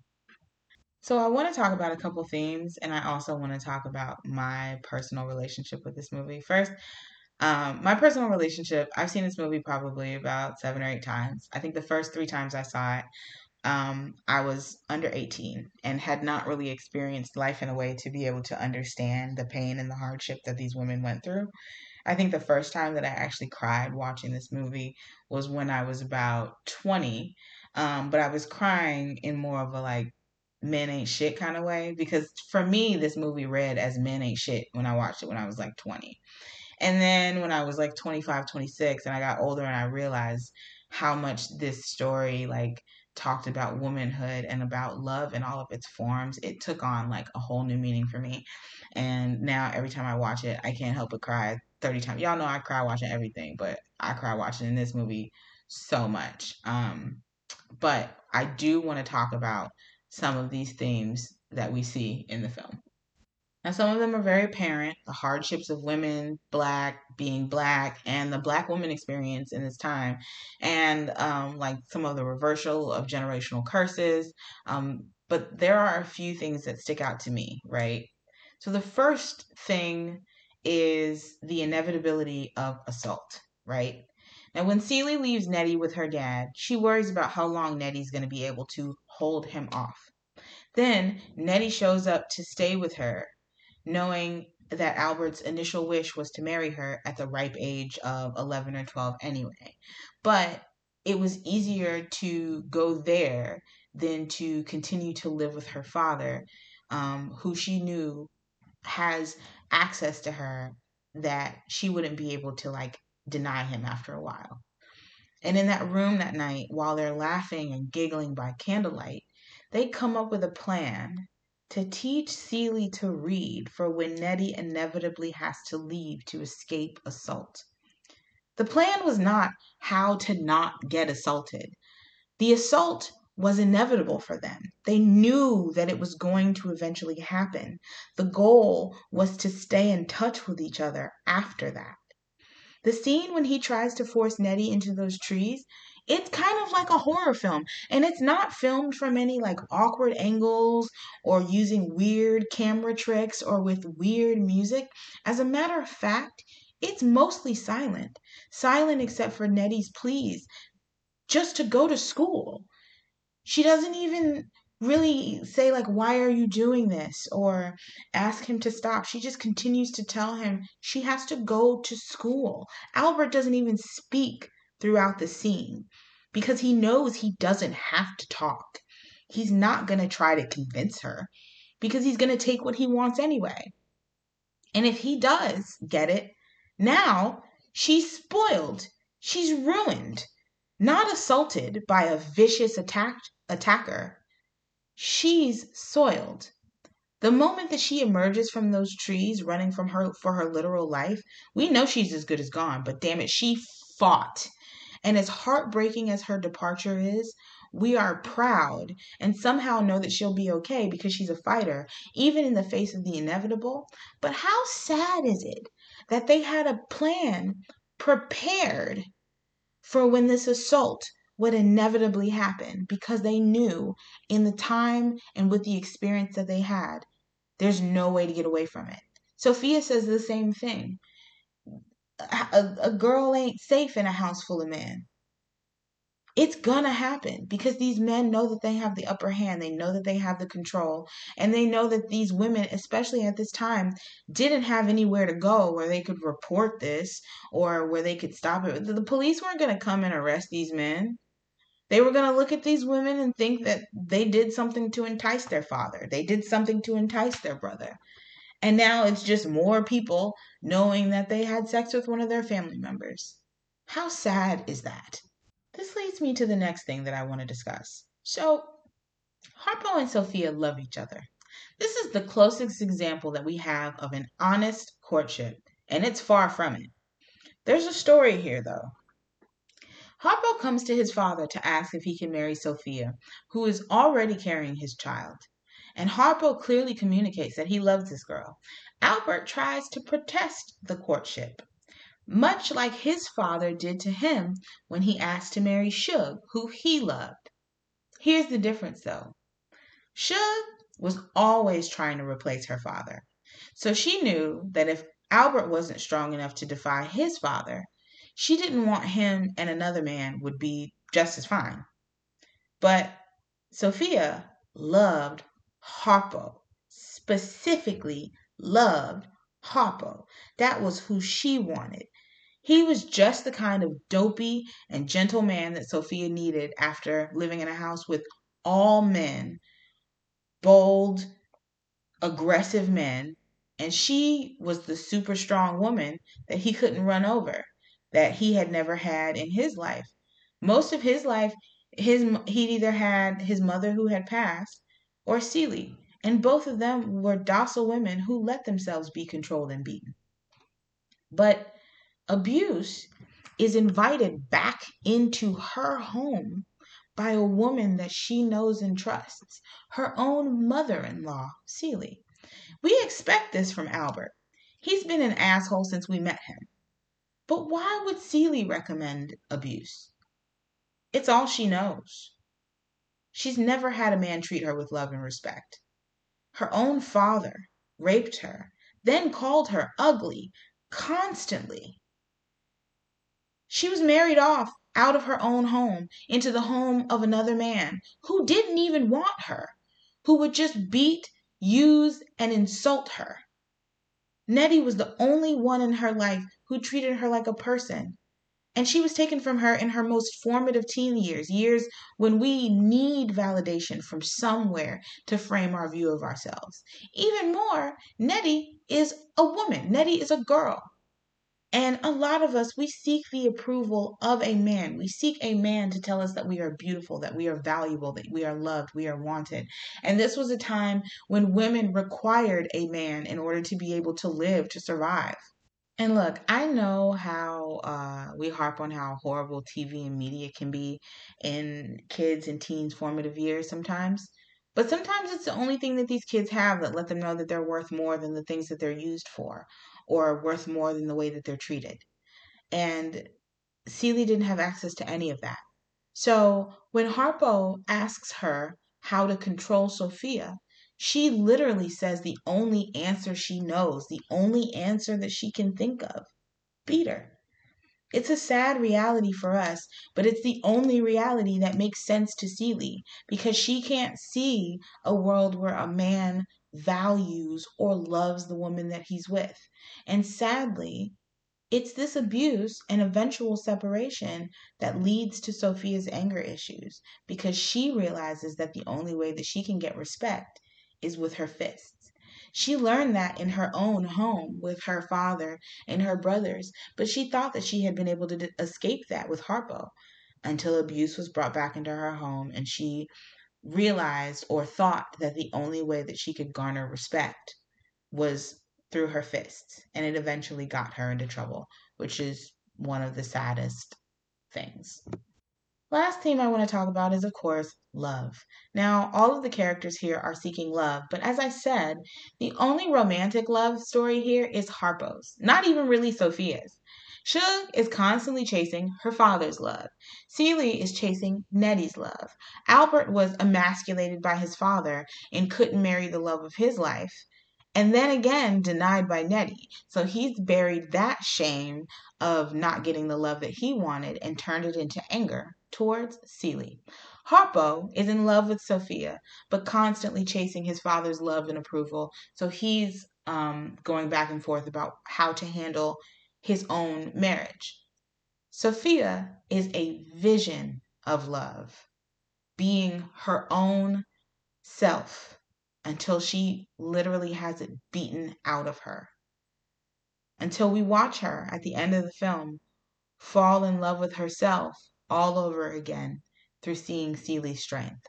So I want to talk about a couple themes, and I also want to talk about my personal relationship with this movie. First, um, my personal relationship, I've seen this movie probably about seven or eight times. I think the first three times I saw it, um, I was under 18 and had not really experienced life in a way to be able to understand the pain and the hardship that these women went through. I think the first time that I actually cried watching this movie was when I was about 20. Um, but I was crying in more of a like men ain't shit kind of way because for me, this movie read as men ain't shit when I watched it when I was like 20. And then when I was like 25, 26, and I got older and I realized how much this story like talked about womanhood and about love in all of its forms, it took on like a whole new meaning for me. And now every time I watch it, I can't help but cry 30 times. Y'all know I cry watching everything, but I cry watching in this movie so much. Um, but I do want to talk about some of these themes that we see in the film. And some of them are very apparent the hardships of women, black, being black, and the black woman experience in this time, and um, like some of the reversal of generational curses. Um, but there are a few things that stick out to me, right? So the first thing is the inevitability of assault, right? Now, when Celie leaves Nettie with her dad, she worries about how long Nettie's going to be able to hold him off. Then Nettie shows up to stay with her knowing that Albert's initial wish was to marry her at the ripe age of 11 or 12 anyway. But it was easier to go there than to continue to live with her father, um, who she knew has access to her that she wouldn't be able to like deny him after a while. And in that room that night, while they're laughing and giggling by candlelight, they come up with a plan to teach Celie to read for when Nettie inevitably has to leave to escape assault. The plan was not how to not get assaulted. The assault was inevitable for them. They knew that it was going to eventually happen. The goal was to stay in touch with each other after that. The scene when he tries to force Nettie into those trees it's kind of like a horror film and it's not filmed from any like awkward angles or using weird camera tricks or with weird music. As a matter of fact it's mostly silent. Silent except for nettie's pleas just to go to school. She doesn't even really say like why are you doing this? or ask him to stop. She just continues to tell him she has to go to school. Albert doesn't even speak throughout the scene because he knows he doesn't have to talk. He's not going to try to convince her because he's going to take what he wants anyway. And if he does get it, now she's spoiled. She's ruined. Not assaulted by a vicious attack attacker. She's soiled. The moment that she emerges from those trees running from her for her literal life, we know she's as good as gone, but damn it, she fought. And as heartbreaking as her departure is, we are proud and somehow know that she'll be okay because she's a fighter, even in the face of the inevitable. But how sad is it that they had a plan prepared for when this assault would inevitably happen because they knew in the time and with the experience that they had, there's no way to get away from it. Sophia says the same thing a, a girl ain't safe in a house full of men. It's gonna happen because these men know that they have the upper hand. They know that they have the control. And they know that these women, especially at this time, didn't have anywhere to go where they could report this or where they could stop it. The police weren't gonna come and arrest these men. They were going to look at these women and think that they did something to entice their father. They did something to entice their brother. And now it's just more people knowing that they had sex with one of their family members. How sad is that? This leads me to the next thing that I want to discuss. So, Harpo and Sophia love each other. This is the closest example that we have of an honest courtship, and it's far from it. There's a story here, though. Harpo comes to his father to ask if he can marry Sophia, who is already carrying his child and Harpo clearly communicates that he loves this girl. Albert tries to protest the courtship, much like his father did to him when he asked to marry Shug, who he loved. Here's the difference though Shug was always trying to replace her father. So she knew that if Albert wasn't strong enough to defy his father, she didn't want him and another man would be just as fine. But Sophia loved Harpo specifically loved Harpo. That was who she wanted. He was just the kind of dopey and gentle man that Sophia needed after living in a house with all men, bold, aggressive men, and she was the super strong woman that he couldn't run over, that he had never had in his life. Most of his life, his he'd either had his mother who had passed or Celie, and both of them were docile women who let themselves be controlled and beaten. But abuse is invited back into her home by a woman that she knows and trusts, her own mother in law, Celie. We expect this from Albert. He's been an asshole since we met him. But why would Celie recommend abuse? It's all she knows. She's never had a man treat her with love and respect. Her own father raped her, then called her ugly constantly. She was married off out of her own home into the home of another man who didn't even want her, who would just beat, use, and insult her. Nettie was the only one in her life who treated her like a person. And she was taken from her in her most formative teen years, years when we need validation from somewhere to frame our view of ourselves. Even more, Nettie is a woman, Nettie is a girl. And a lot of us, we seek the approval of a man. We seek a man to tell us that we are beautiful, that we are valuable, that we are loved, we are wanted. And this was a time when women required a man in order to be able to live, to survive. And look, I know how uh, we harp on how horrible TV and media can be in kids and teens' formative years sometimes. But sometimes it's the only thing that these kids have that let them know that they're worth more than the things that they're used for or worth more than the way that they're treated. And Celie didn't have access to any of that. So when Harpo asks her how to control Sofia, she literally says the only answer she knows, the only answer that she can think of beat her. It's a sad reality for us, but it's the only reality that makes sense to Celie because she can't see a world where a man values or loves the woman that he's with. And sadly, it's this abuse and eventual separation that leads to Sofia's anger issues because she realizes that the only way that she can get respect is with her fists. She learned that in her own home with her father and her brothers, but she thought that she had been able to escape that with Harpo until abuse was brought back into her home and she realized or thought that the only way that she could garner respect was through her fists. And it eventually got her into trouble, which is one of the saddest things. Last theme I want to talk about is, of course, love. Now, all of the characters here are seeking love, but as I said, the only romantic love story here is Harpo's, not even really Sofia's. Shug is constantly chasing her father's love. Celie is chasing Nettie's love. Albert was emasculated by his father and couldn't marry the love of his life. And then again, denied by Nettie. So he's buried that shame of not getting the love that he wanted and turned it into anger towards Celie. Harpo is in love with Sofia, but constantly chasing his father's love and approval. So he's um, going back and forth about how to handle his own marriage. Sofia is a vision of love, being her own self until she literally has it beaten out of her. Until we watch her at the end of the film fall in love with herself all over again through seeing Celie's strength.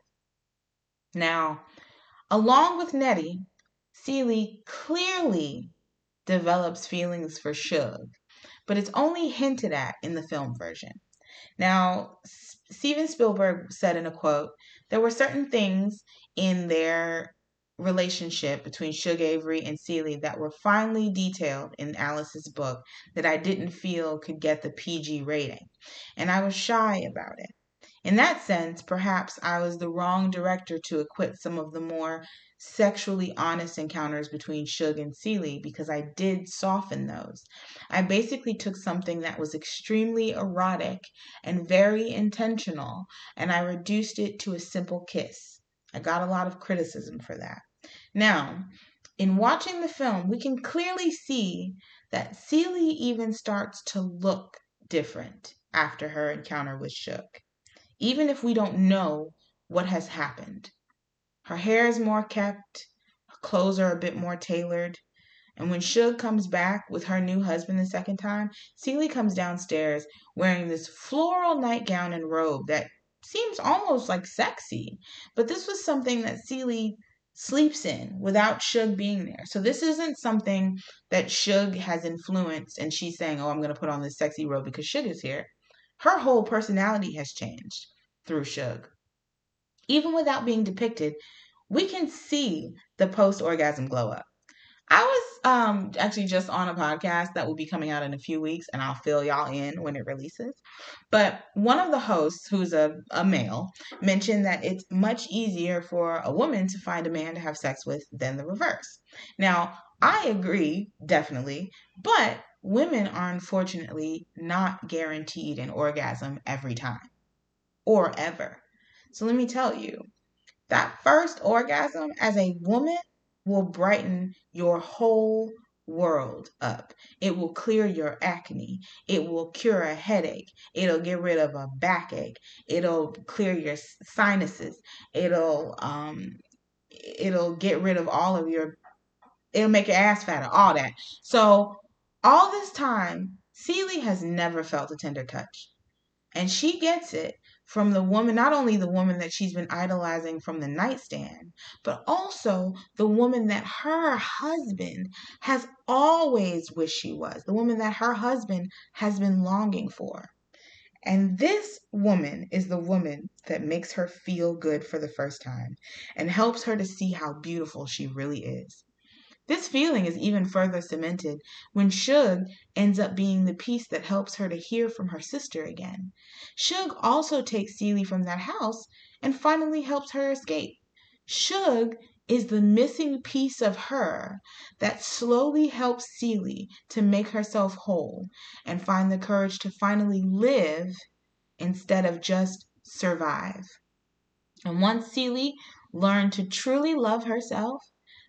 Now, along with Nettie, Celie clearly develops feelings for Shug but it's only hinted at in the film version. Now, Steven Spielberg said in a quote, there were certain things in their relationship between Shug Avery and Celie that were finely detailed in Alice's book that I didn't feel could get the PG rating. And I was shy about it. In that sense, perhaps I was the wrong director to equip some of the more sexually honest encounters between Shug and Celie because I did soften those. I basically took something that was extremely erotic and very intentional and I reduced it to a simple kiss. I got a lot of criticism for that. Now, in watching the film, we can clearly see that Celie even starts to look different after her encounter with Shug, even if we don't know what has happened. Her hair is more kept, her clothes are a bit more tailored, and when Shug comes back with her new husband the second time, Celie comes downstairs wearing this floral nightgown and robe that seems almost like sexy. But this was something that Celie sleeps in without Shug being there. So this isn't something that Shug has influenced and she's saying, Oh, I'm going to put on this sexy robe because Shug is here. Her whole personality has changed through Shug. Even without being depicted, we can see the post orgasm glow up. I was um actually just on a podcast that will be coming out in a few weeks and I'll fill y'all in when it releases. But one of the hosts, who's a, a male, mentioned that it's much easier for a woman to find a man to have sex with than the reverse. Now, I agree, definitely, but women are unfortunately not guaranteed an orgasm every time or ever. So let me tell you, that first orgasm as a woman will brighten your whole world up. It will clear your acne. It will cure a headache. It'll get rid of a backache. It'll clear your sinuses. It'll um it'll get rid of all of your it'll make your ass fatter, all that. So all this time, Celie has never felt a tender touch. And she gets it from the woman, not only the woman that she's been idolizing from the nightstand, but also the woman that her husband has always wished she was, the woman that her husband has been longing for. And this woman is the woman that makes her feel good for the first time and helps her to see how beautiful she really is. This feeling is even further cemented when Shug ends up being the piece that helps her to hear from her sister again. Shug also takes Celie from that house and finally helps her escape. Shug is the missing piece of her that slowly helps Celie to make herself whole and find the courage to finally live instead of just survive. And once Celie learned to truly love herself,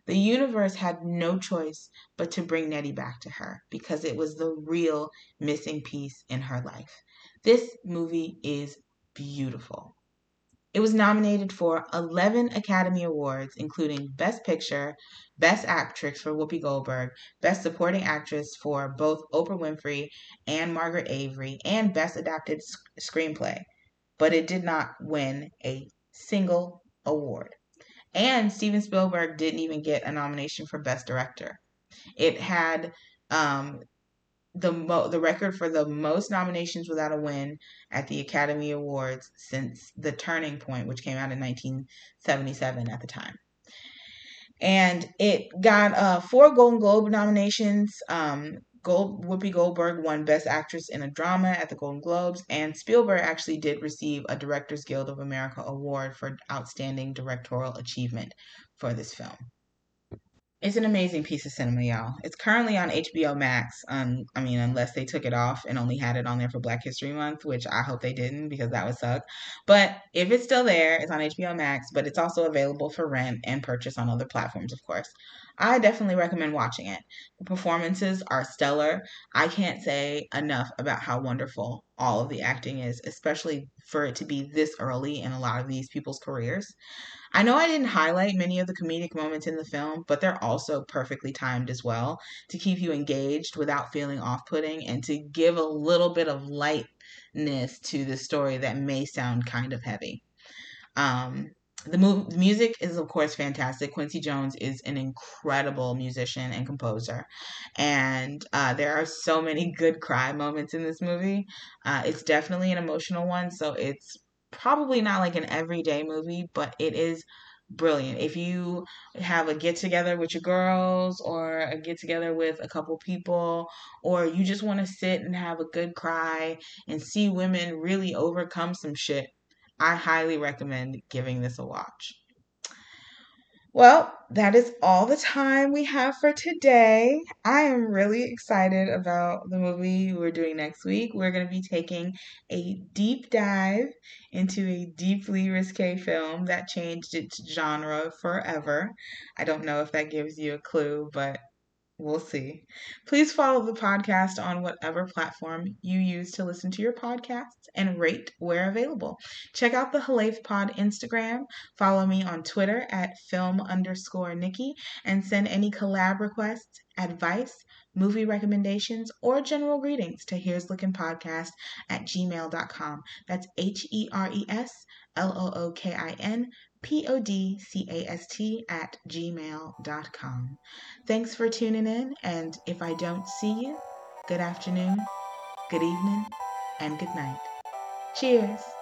the universe had no choice but to bring Nettie back to her because it was the real missing piece in her life. This movie is beautiful. It was nominated for 11 Academy Awards, including Best Picture, Best Actress for Whoopi Goldberg, Best Supporting Actress for both Oprah Winfrey and Margaret Avery, and Best Adapted Screenplay. But it did not win a single award. And Steven Spielberg didn't even get a nomination for Best Director. It had um, the mo- the record for the most nominations without a win at the Academy Awards since The Turning Point, which came out in 1977 at the time. And it got uh, four Golden Globe nominations, um, Gold, Whoopi Goldberg won Best Actress in a Drama at the Golden Globes, and Spielberg actually did receive a Directors Guild of America award for outstanding directorial achievement for this film. It's an amazing piece of cinema, y'all. It's currently on HBO Max. Um, I mean, unless they took it off and only had it on there for Black History Month, which I hope they didn't because that would suck. But if it's still there, it's on HBO Max, but it's also available for rent and purchase on other platforms, of course. I definitely recommend watching it. The performances are stellar. I can't say enough about how wonderful all of the acting is, especially for it to be this early in a lot of these people's careers. I know I didn't highlight many of the comedic moments in the film, but they're also perfectly timed as well to keep you engaged without feeling off putting and to give a little bit of lightness to the story that may sound kind of heavy. Um, the, mu- the music is of course fantastic. Quincy Jones is an incredible musician and composer. And uh, there are so many good cry moments in this movie. Uh, it's definitely an emotional one so it's probably not like an everyday movie, but it is brilliant. If you have a get together with your girls or a get together with a couple people, or you just want to sit and have a good cry and see women really overcome some shit, I highly recommend giving this a watch. Well, that is all the time we have for today. I am really excited about the movie we're doing next week. We're going to be taking a deep dive into a deeply risque film that changed its genre forever. I don't know if that gives you a clue, but We'll see. Please follow the podcast on whatever platform you use to listen to your podcasts and rate where available. Check out the Halef Pod Instagram. Follow me on Twitter at film underscore Nikki and send any collab requests, advice, movie recommendations, or general greetings to Here's Looking Podcast at gmail.com. That's H E R E S L O O K I N podcast at gmail.com. Thanks for tuning in, and if I don't see you, good afternoon, good evening, and good night. Cheers.